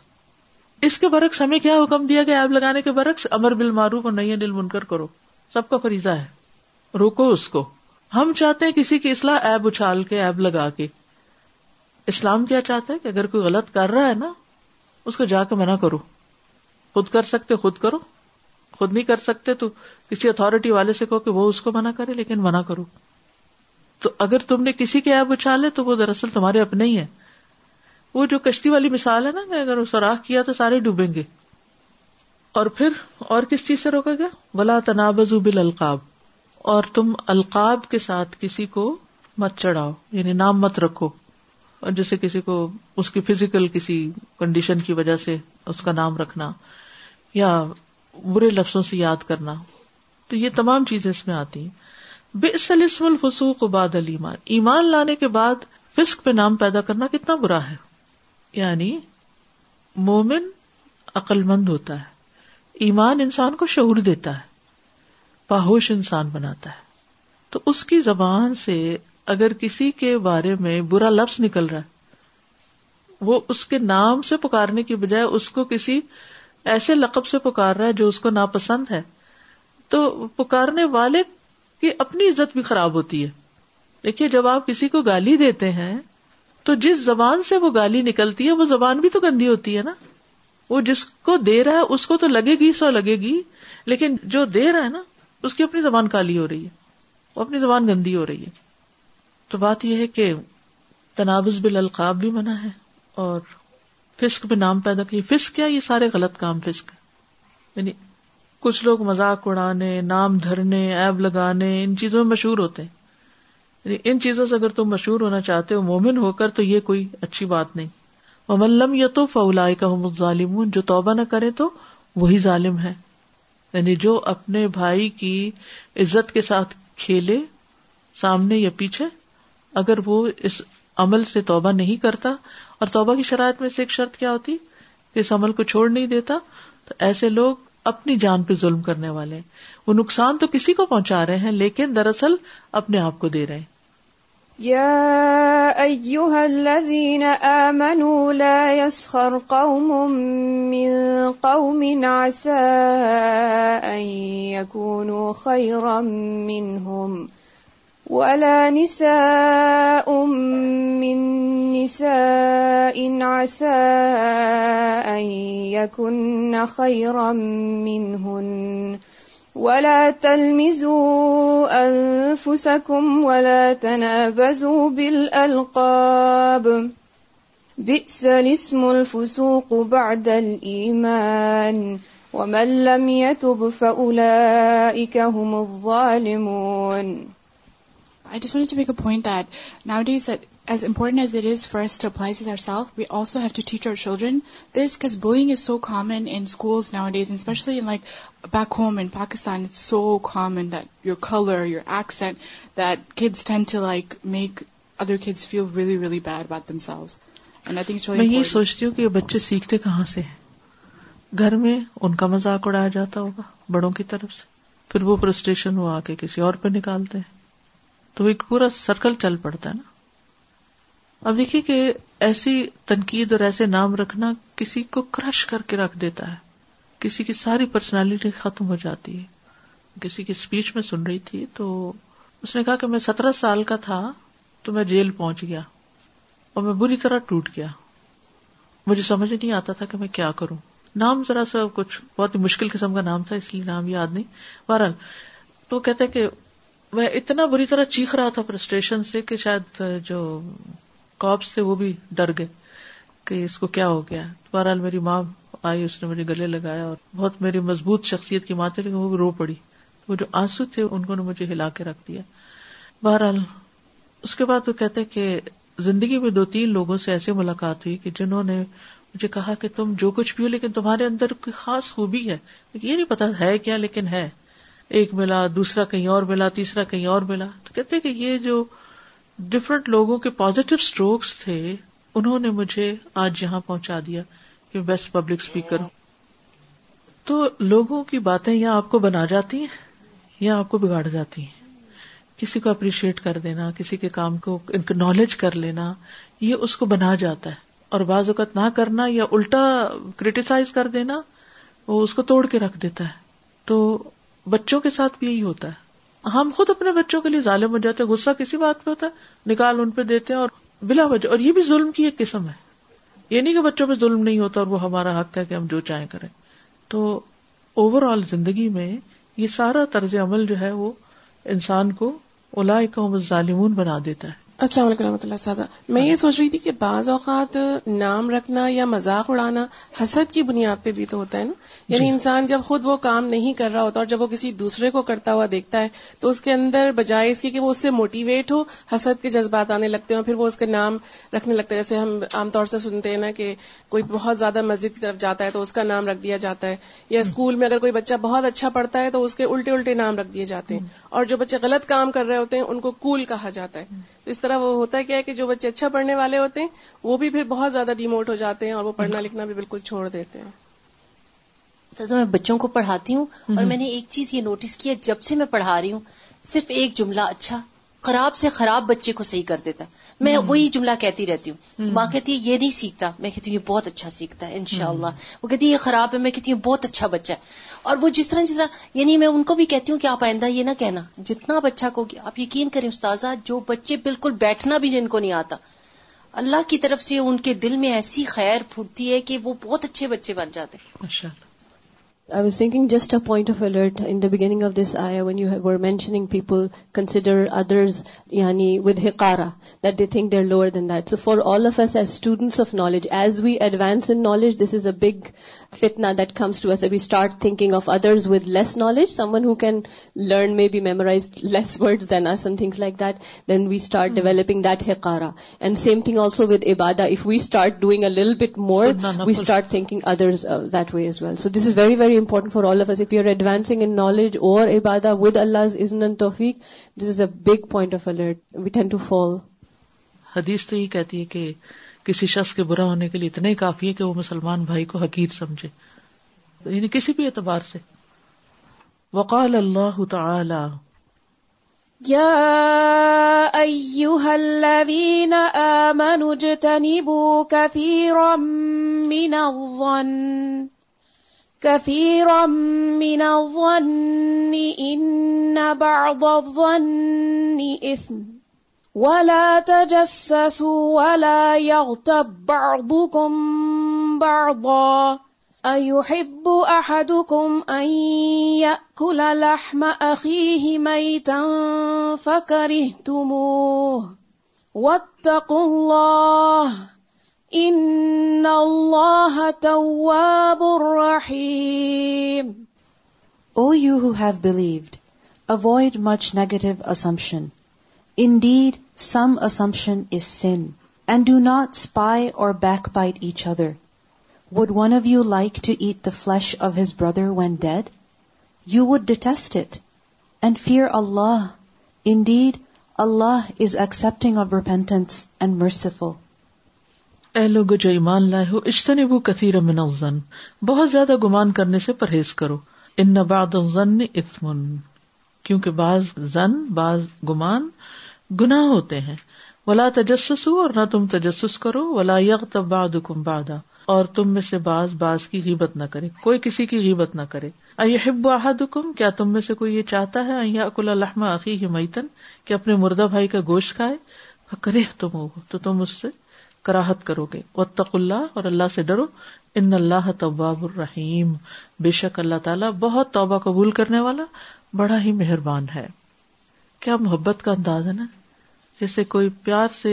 اس کے برعکس ہمیں کیا حکم دیا گیا ایپ لگانے کے برعکس امر بل مارو اور نئی ہے نل کرو سب کا فریضہ ہے روکو اس کو ہم چاہتے ہیں کسی کی اصلاح ایب اچھال کے ایب لگا کے اسلام کیا چاہتا ہے کہ اگر کوئی غلط کر رہا ہے نا اس کو جا کے منع کرو خود کر سکتے خود کرو خود نہیں کر سکتے تو کسی اتارٹی والے سے کہو کہ وہ اس کو منع کرے لیکن منع کرو تو اگر تم نے کسی کے اچھا اچھالے تو وہ دراصل تمہارے اپنے ہی ہے وہ جو کشتی والی مثال ہے نا کہ اگر سوراخ کیا تو سارے ڈوبیں گے اور پھر اور کس چیز سے روکے گیا بلا نز بل القاب اور تم القاب کے ساتھ کسی کو مت چڑھاؤ یعنی نام مت رکھو اور جیسے کسی کو اس کی فزیکل کسی کنڈیشن کی وجہ سے اس کا نام رکھنا یا برے لفظوں سے یاد کرنا تو یہ تمام چیزیں اس میں آتی ہیں باد المان ایمان لانے کے بعد فسق پہ نام پیدا کرنا کتنا برا ہے یعنی مومن عقل مند ہوتا ہے ایمان انسان کو شعور دیتا ہے پاہوش انسان بناتا ہے تو اس کی زبان سے اگر کسی کے بارے میں برا لفظ نکل رہا ہے وہ اس کے نام سے پکارنے کی بجائے اس کو کسی ایسے لقب سے پکار رہا ہے جو اس کو ناپسند ہے تو پکارنے والے کی اپنی عزت بھی خراب ہوتی ہے دیکھیے جب آپ کسی کو گالی دیتے ہیں تو جس زبان سے وہ گالی نکلتی ہے وہ زبان بھی تو گندی ہوتی ہے نا وہ جس کو دے رہا ہے اس کو تو لگے گی سو لگے گی لیکن جو دے رہا ہے نا اس کی اپنی زبان کالی ہو رہی ہے وہ اپنی زبان گندی ہو رہی ہے تو بات یہ ہے کہ تنابز بل القاب بھی منع ہے اور فسک بھی نام پیدا کی کیا یہ سارے غلط کام فسک یعنی کچھ لوگ مزاق اڑانے نام دھرنے ایب لگانے ان چیزوں میں مشہور ہوتے ہیں یعنی ان چیزوں سے اگر تم مشہور ہونا چاہتے ہو مومن ہو کر تو یہ کوئی اچھی بات نہیں ملم یا تو فولا کا ظالم جو توبہ نہ کرے تو وہی ظالم ہے یعنی جو اپنے بھائی کی عزت کے ساتھ کھیلے سامنے یا پیچھے اگر وہ اس عمل سے توبہ نہیں کرتا اور توبہ کی شرائط میں سے ایک شرط کیا ہوتی کہ اس عمل کو چھوڑ نہیں دیتا تو ایسے لوگ اپنی جان پہ ظلم کرنے والے وہ نقصان تو کسی کو پہنچا رہے ہیں لیکن دراصل اپنے آپ کو دے رہے ہیں آمنوا لا يسخر قوم قوم من ولا نساء من نساء عسى أن يكن خيرا منهن ولا تلمزوا أنفسكم ولا تنابزوا بالألقاب بئس الاسم الفسوق بعد الإيمان ومن لم يتب فأولئك هم الظالمون میں یہ سوچتی ہوں کہ بچے سیکھتے کہاں سے گھر میں ان کا مزاق اڑایا جاتا ہوگا بڑوں کی طرف سے پھر وہ فرسٹریشن وہ آ کے کسی اور پہ نکالتے ہیں تو ایک پورا سرکل چل پڑتا ہے نا اب دیکھیے کہ ایسی تنقید اور ایسے نام رکھنا کسی کو کرش کر کے رکھ دیتا ہے کسی کی ساری پرسنالٹی ختم ہو جاتی ہے کسی کی اسپیچ میں سن رہی تھی تو اس نے کہا کہ میں سترہ سال کا تھا تو میں جیل پہنچ گیا اور میں بری طرح ٹوٹ گیا مجھے سمجھ نہیں آتا تھا کہ میں کیا کروں نام ذرا سا کچھ بہت ہی مشکل قسم کا نام تھا اس لیے نام یاد نہیں بہرحال تو کہتے کہ میں اتنا بری طرح چیخ رہا تھا فرسٹریشن سے کہ شاید جو کاپس تھے وہ بھی ڈر گئے کہ اس کو کیا ہو گیا بہرحال میری ماں آئی اس نے مجھے گلے لگایا اور بہت میری مضبوط شخصیت کی ماں تھی لیکن وہ بھی رو پڑی وہ جو آنسو تھے انہوں نے مجھے ہلا کے رکھ دیا بہرحال اس کے بعد وہ کہتے کہ زندگی میں دو تین لوگوں سے ایسی ملاقات ہوئی کہ جنہوں نے مجھے کہا کہ تم جو کچھ بھی ہو لیکن تمہارے اندر کوئی خاص خوبی ہے یہ نہیں پتا ہے کیا لیکن ہے ایک ملا دوسرا کہیں اور ملا تیسرا کہیں اور ملا تو کہتے کہ یہ جو ڈفرنٹ لوگوں کے پاسٹیو اسٹروکس تھے انہوں نے مجھے آج یہاں پہنچا دیا کہ بیسٹ پبلک اسپیکر ہوں تو لوگوں کی باتیں یا آپ کو بنا جاتی ہیں یا آپ کو بگاڑ جاتی ہیں کسی کو اپریشیٹ کر دینا کسی کے کام کو انکنالج کر لینا یہ اس کو بنا جاتا ہے اور بعض اوقات نہ کرنا یا الٹا کریٹیسائز کر دینا وہ اس کو توڑ کے رکھ دیتا ہے تو بچوں کے ساتھ بھی یہی ہوتا ہے ہم خود اپنے بچوں کے لیے ظالم ہو جاتے ہیں غصہ کسی بات پہ ہوتا ہے نکال ان پہ دیتے ہیں اور بلا وجہ اور یہ بھی ظلم کی ایک قسم ہے یہ نہیں کہ بچوں پہ ظلم نہیں ہوتا اور وہ ہمارا حق ہے کہ ہم جو چاہیں کریں تو اوور آل زندگی میں یہ سارا طرز عمل جو ہے وہ انسان کو الاقوم ظالمون بنا دیتا ہے السلام علیکم رحمۃ اللہ صاحب میں یہ سوچ رہی تھی کہ بعض اوقات نام رکھنا یا مذاق اڑانا حسد کی بنیاد پہ بھی تو ہوتا ہے نا یعنی جی۔ انسان جب خود وہ کام نہیں کر رہا ہوتا اور جب وہ کسی دوسرے کو کرتا ہوا دیکھتا ہے تو اس کے اندر بجائے اس کی کہ وہ اس سے موٹیویٹ ہو حسد کے جذبات آنے لگتے ہیں پھر وہ اس کے نام رکھنے لگتا ہے جیسے ہم عام طور سے سنتے ہیں نا کہ کوئی بہت زیادہ مسجد کی طرف جاتا ہے تو اس کا نام رکھ دیا جاتا ہے یا اسکول میں اگر کوئی بچہ بہت اچھا پڑھتا ہے تو اس کے الٹے الٹے نام رکھ دیے جاتے ہیں اور جو بچے غلط کام کر رہے ہوتے ہیں ان کو کول کہا جاتا ہے اس طرح وہ ہوتا ہے کیا ہے کہ جو بچے اچھا پڑھنے والے ہوتے ہیں وہ بھی پھر بہت زیادہ ڈیموٹ ہو جاتے ہیں اور وہ پڑھنا لکھنا بھی بالکل چھوڑ دیتے ہیں سر میں بچوں کو پڑھاتی ہوں اور میں نے ایک چیز یہ نوٹس کیا جب سے میں پڑھا رہی ہوں صرف ایک جملہ اچھا خراب سے خراب بچے کو صحیح کر دیتا میں وہی جملہ کہتی رہتی ہوں ماں کہتی ہے یہ نہیں سیکھتا میں کہتی ہوں یہ بہت اچھا سیکھتا ہے انشاءاللہ وہ کہتی ہے یہ خراب ہے میں کہتی ہوں بہت اچھا بچہ ہے اور وہ جس طرح جس طرح یعنی میں ان کو بھی کہتی ہوں کہ آپ آئندہ یہ نہ کہنا جتنا بچہ اچھا کو آپ یقین کریں استاذہ جو بچے بالکل بیٹھنا بھی جن کو نہیں آتا اللہ کی طرف سے ان کے دل میں ایسی خیر پھوٹتی ہے کہ وہ بہت اچھے بچے بن جاتے ہیں just of point of alert in of of this when you you mentioning people people others yani یعنی with that that think think they are lower than that for all of us students of knowledge as we advance in knowledge this is a big فت نا that comes to us we start off other with less knowledge س ون ہُ کین لرن میں be memorise less words then are something like that then we start developing that حکارا and something also with اباد if we start doing a Lal bit more we start thinking other way as well so this is very very important for all of us if you are advancing in knowledge or ابادا with Allah is نین توفیک this is a big point of ارٹ we can to فال حدیث تو یہی کہتی ہے کسی شخص کے برا ہونے کے لیے اتنے کافی ہے کہ وہ مسلمان بھائی کو حقیر سمجھے یعنی کسی بھی اعتبار سے وقال اللہ تعالی يا الذين اجتنبوا كثيرا كثيرا من الظن من الظن نیبو بعض الظن کثیر ولا تجسسوا ولا يغتب بعضكم بعضا أيحب أحدكم أن يأكل لحم أخيه ميتا فكرهتموه واتقوا الله إن الله تواب رحيم O you who have believed, avoid much negative assumption. Indeed, some assumption is sin and do not spy or backbite each other would one of you like to eat the flesh of his brother when dead you would detest it and fear Allah indeed Allah is accepting of repentance and merciful اے لوگ جو ایمان لائے ہو اشتنی بو کثیر من الظن بہت زیادہ گمان کرنے سے پرہیز کرو ان بعض الظن اثم کیونکہ بعض زن بعض گمان گناہ ہوتے ہیں ولا تجسس ہو اور نہ تم تجسس کرو ولا یغم باد اور تم میں سے باز باز کی غیبت نہ کرے کوئی کسی کی غیبت نہ کرے اب احدکم کیا تم میں سے کوئی یہ چاہتا ہے عقی میتن کہ اپنے مردہ بھائی کا گوشت کھائے کرے تم وہ تو تم اس سے کراہت کرو گے وط اللہ اور اللہ سے ڈرو ان اللہ طباب الرحیم بے شک اللہ تعالیٰ بہت توبہ قبول کرنے والا بڑا ہی مہربان ہے کیا محبت کا انداز ہے نا جیسے کوئی پیار سے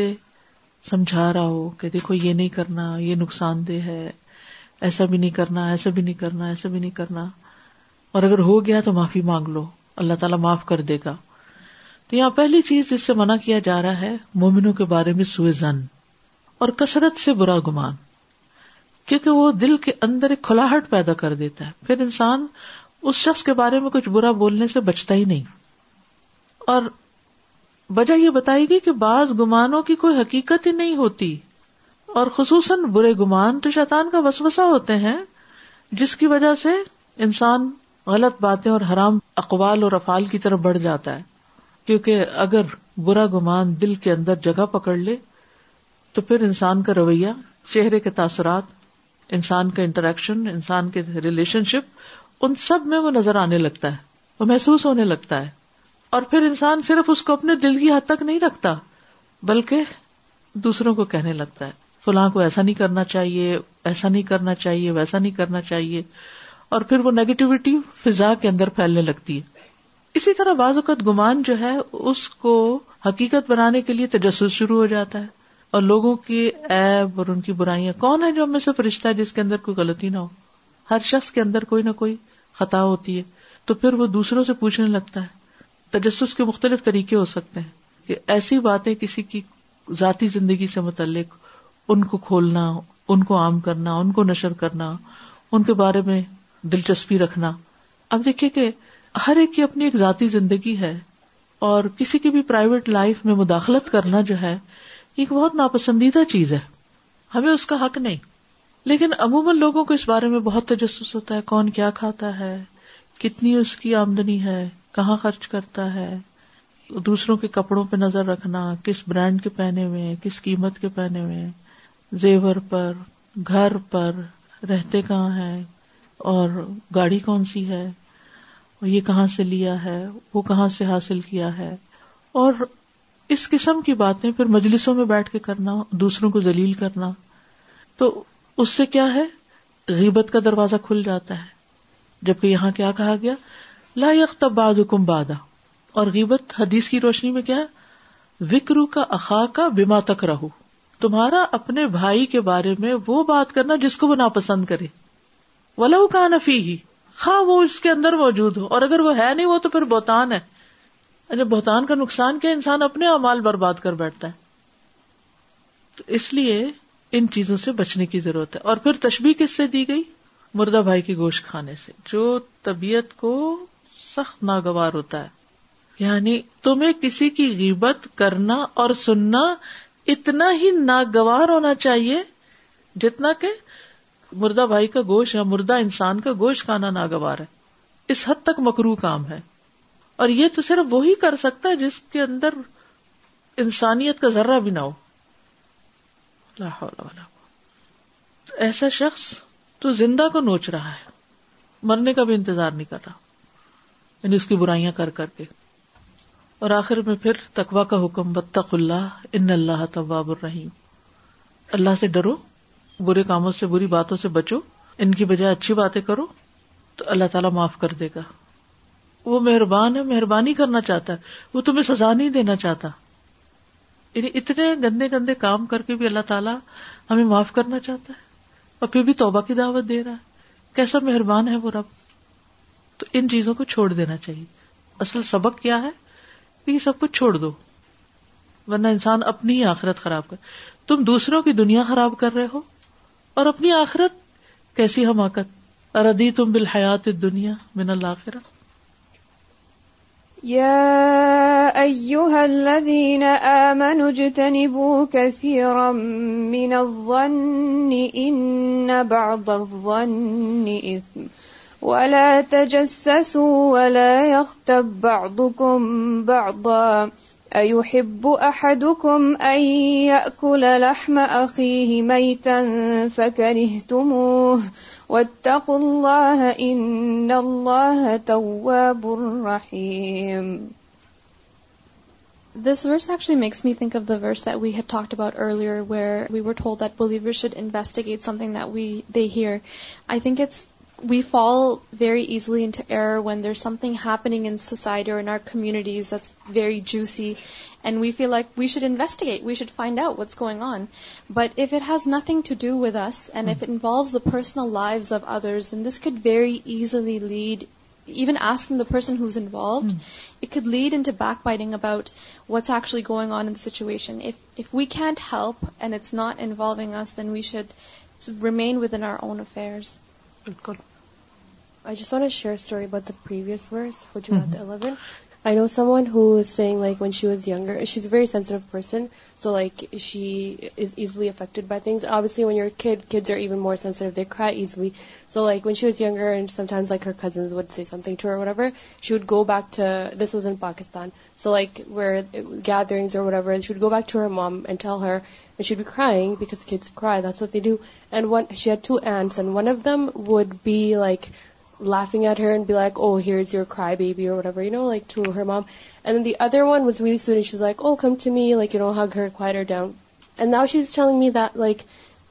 سمجھا رہا ہو کہ دیکھو یہ نہیں کرنا یہ نقصان دہ ہے ایسا بھی نہیں کرنا ایسا بھی نہیں کرنا ایسا بھی نہیں کرنا اور اگر ہو گیا تو معافی مانگ لو اللہ تعالیٰ معاف کر دے گا تو یہاں پہلی چیز جس سے منع کیا جا رہا ہے مومنوں کے بارے میں سوئے زن اور کثرت سے برا گمان کیونکہ وہ دل کے اندر ایک کھلاہٹ پیدا کر دیتا ہے پھر انسان اس شخص کے بارے میں کچھ برا بولنے سے بچتا ہی نہیں اور وجہ یہ بتائی گئی کہ بعض گمانوں کی کوئی حقیقت ہی نہیں ہوتی اور خصوصاً برے گمان تو شیطان کا وسوسا ہوتے ہیں جس کی وجہ سے انسان غلط باتیں اور حرام اقوال اور افعال کی طرف بڑھ جاتا ہے کیونکہ اگر برا گمان دل کے اندر جگہ پکڑ لے تو پھر انسان کا رویہ چہرے کے تاثرات انسان کا انٹریکشن انسان کے ریلیشن شپ ان سب میں وہ نظر آنے لگتا ہے وہ محسوس ہونے لگتا ہے اور پھر انسان صرف اس کو اپنے دل کی حد تک نہیں رکھتا بلکہ دوسروں کو کہنے لگتا ہے فلاں کو ایسا نہیں کرنا چاہیے ایسا نہیں کرنا چاہیے ویسا نہیں کرنا چاہیے اور پھر وہ نیگیٹیوٹی فضا کے اندر پھیلنے لگتی ہے اسی طرح بعض اوقات گمان جو ہے اس کو حقیقت بنانے کے لیے تجسس شروع ہو جاتا ہے اور لوگوں کی ایب اور ان کی برائیاں کون ہے جو ہمیں سے فرشتہ ہے جس کے اندر کوئی غلطی نہ ہو ہر شخص کے اندر کوئی نہ کوئی خطا ہوتی ہے تو پھر وہ دوسروں سے پوچھنے لگتا ہے تجسس کے مختلف طریقے ہو سکتے ہیں کہ ایسی باتیں کسی کی ذاتی زندگی سے متعلق ان کو کھولنا ان کو عام کرنا ان کو نشر کرنا ان کے بارے میں دلچسپی رکھنا اب دیکھیے کہ ہر ایک کی اپنی ایک ذاتی زندگی ہے اور کسی کی بھی پرائیویٹ لائف میں مداخلت کرنا جو ہے ایک بہت ناپسندیدہ چیز ہے ہمیں اس کا حق نہیں لیکن عموماً لوگوں کو اس بارے میں بہت تجسس ہوتا ہے کون کیا کھاتا ہے کتنی اس کی آمدنی ہے کہاں خرچ کرتا ہے دوسروں کے کپڑوں پہ نظر رکھنا کس برانڈ کے پہنے ہوئے ہیں کس قیمت کے پہنے ہوئے ہیں زیور پر گھر پر رہتے کہاں ہیں اور گاڑی کون سی ہے یہ کہاں سے لیا ہے وہ کہاں سے حاصل کیا ہے اور اس قسم کی باتیں پھر مجلسوں میں بیٹھ کے کرنا دوسروں کو ذلیل کرنا تو اس سے کیا ہے غیبت کا دروازہ کھل جاتا ہے جبکہ یہاں کیا کہا گیا لاقت باد حکم بادا اور غیبت حدیث کی روشنی میں کیا ہے وکرو کا بیما تک رہو تمہارا اپنے بھائی کے بارے میں وہ بات کرنا جس کو وہ ناپسند کرے کا نفی ہی وہ اس کے اندر موجود ہو اور اگر وہ ہے نہیں وہ تو پھر بہتان ہے جب اچھا، بہتان کا نقصان کیا انسان اپنے امال برباد کر بیٹھتا ہے تو اس لیے ان چیزوں سے بچنے کی ضرورت ہے اور پھر تشبیح کس سے دی گئی مردہ بھائی کی گوشت کھانے سے جو طبیعت کو سخت ناگوار ہوتا ہے یعنی تمہیں کسی کی غیبت کرنا اور سننا اتنا ہی ناگوار ہونا چاہیے جتنا کہ مردہ بھائی کا گوشت یا مردہ انسان کا گوشت کھانا ناگوار ہے اس حد تک مکرو کام ہے اور یہ تو صرف وہی کر سکتا ہے جس کے اندر انسانیت کا ذرہ بھی نہ ہو لا حول ولا ایسا شخص تو زندہ کو نوچ رہا ہے مرنے کا بھی انتظار نہیں کر رہا یعنی اس کی برائیاں کر کر کے اور آخر میں پھر تقوا کا حکم اللہ ان اللہ طباب الرحیم اللہ سے ڈرو برے کاموں سے بری باتوں سے بچو ان کی بجائے اچھی باتیں کرو تو اللہ تعالیٰ معاف کر دے گا وہ مہربان ہے مہربانی کرنا چاہتا ہے وہ تمہیں سزا نہیں دینا چاہتا یعنی اتنے گندے گندے کام کر کے بھی اللہ تعالیٰ ہمیں معاف کرنا چاہتا ہے اور پھر بھی توبہ کی دعوت دے رہا ہے کیسا مہربان ہے وہ رب تو ان چیزوں کو چھوڑ دینا چاہیے اصل سبق کیا ہے کہ سب کچھ چھوڑ دو ورنہ انسان اپنی ہی آخرت خراب کر تم دوسروں کی دنیا خراب کر رہے ہو اور اپنی آخرت کیسی تم بالحیات دنیا من الظن إن بعض الظن إثم ولا تجسسوا ولا يغتب بعضكم بعضا أيحب أحدكم أن يأكل لحم أخيه ميتا فكرهتموه واتقوا الله إن الله تواب رحيم This verse actually makes me think of the verse that we had talked about earlier where we were told that believers should investigate something that we they hear. I think it's we fall very easily into error when there's something happening in society or in our communities that's very juicy, and we feel like we should investigate, we should find out what's going on. But if it has nothing to do with us, and if it involves the personal lives of others, then this could very easily lead, even asking the person who's involved, it could lead into backbiting about what's actually going on in the situation. If we can't help and it's not involving us, then we should remain within our own affairs. Good. Share but this I know someone who is saying like when she was young she is very sensitive person so like she is easily affected by thing کٹن more sensitive when she is year and sometimes tour should go back to this was in Pakistan so like where gathering should go back to her mom and her should be crying so and when share to ends one of them would be like laughing at her and be like, oh, here's your crybaby or whatever, you know, like to her mom. And then the other one was really sweet, and she's like, oh, come to me, like, you know, hug her, quiet her down. And now she's telling me that, like,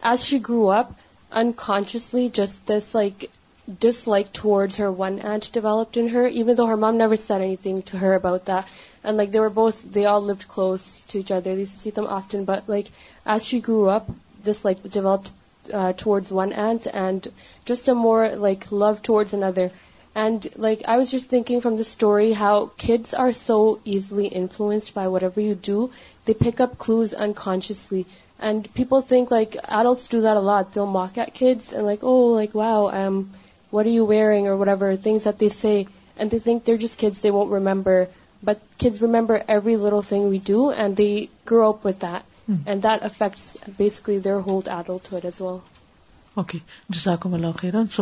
as she grew up, unconsciously, just this, like, dislike towards her one aunt developed in her, even though her mom never said anything to her about that. And, like, they all lived close to each other. They used to see them often. But, like, as she grew up, this, like, developed uh, towards one aunt and just a more love towards another. And I was just thinking from the story how kids are so easily influenced by whatever you do. They pick up clues unconsciously. And people think adults do that a lot. They'll mock at kids and oh, wow, um, what are you wearing or whatever, things that they say. And they think they're just kids, they won't remember. But kids remember every little thing we do, and they grow up with that. And that affects their whole adulthood as well okay جزاکم اللہ خیرن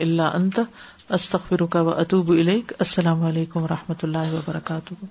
اللہ انت استخر کا اطوب علی السلام علیکم و رحمۃ اللہ وبرکاتہ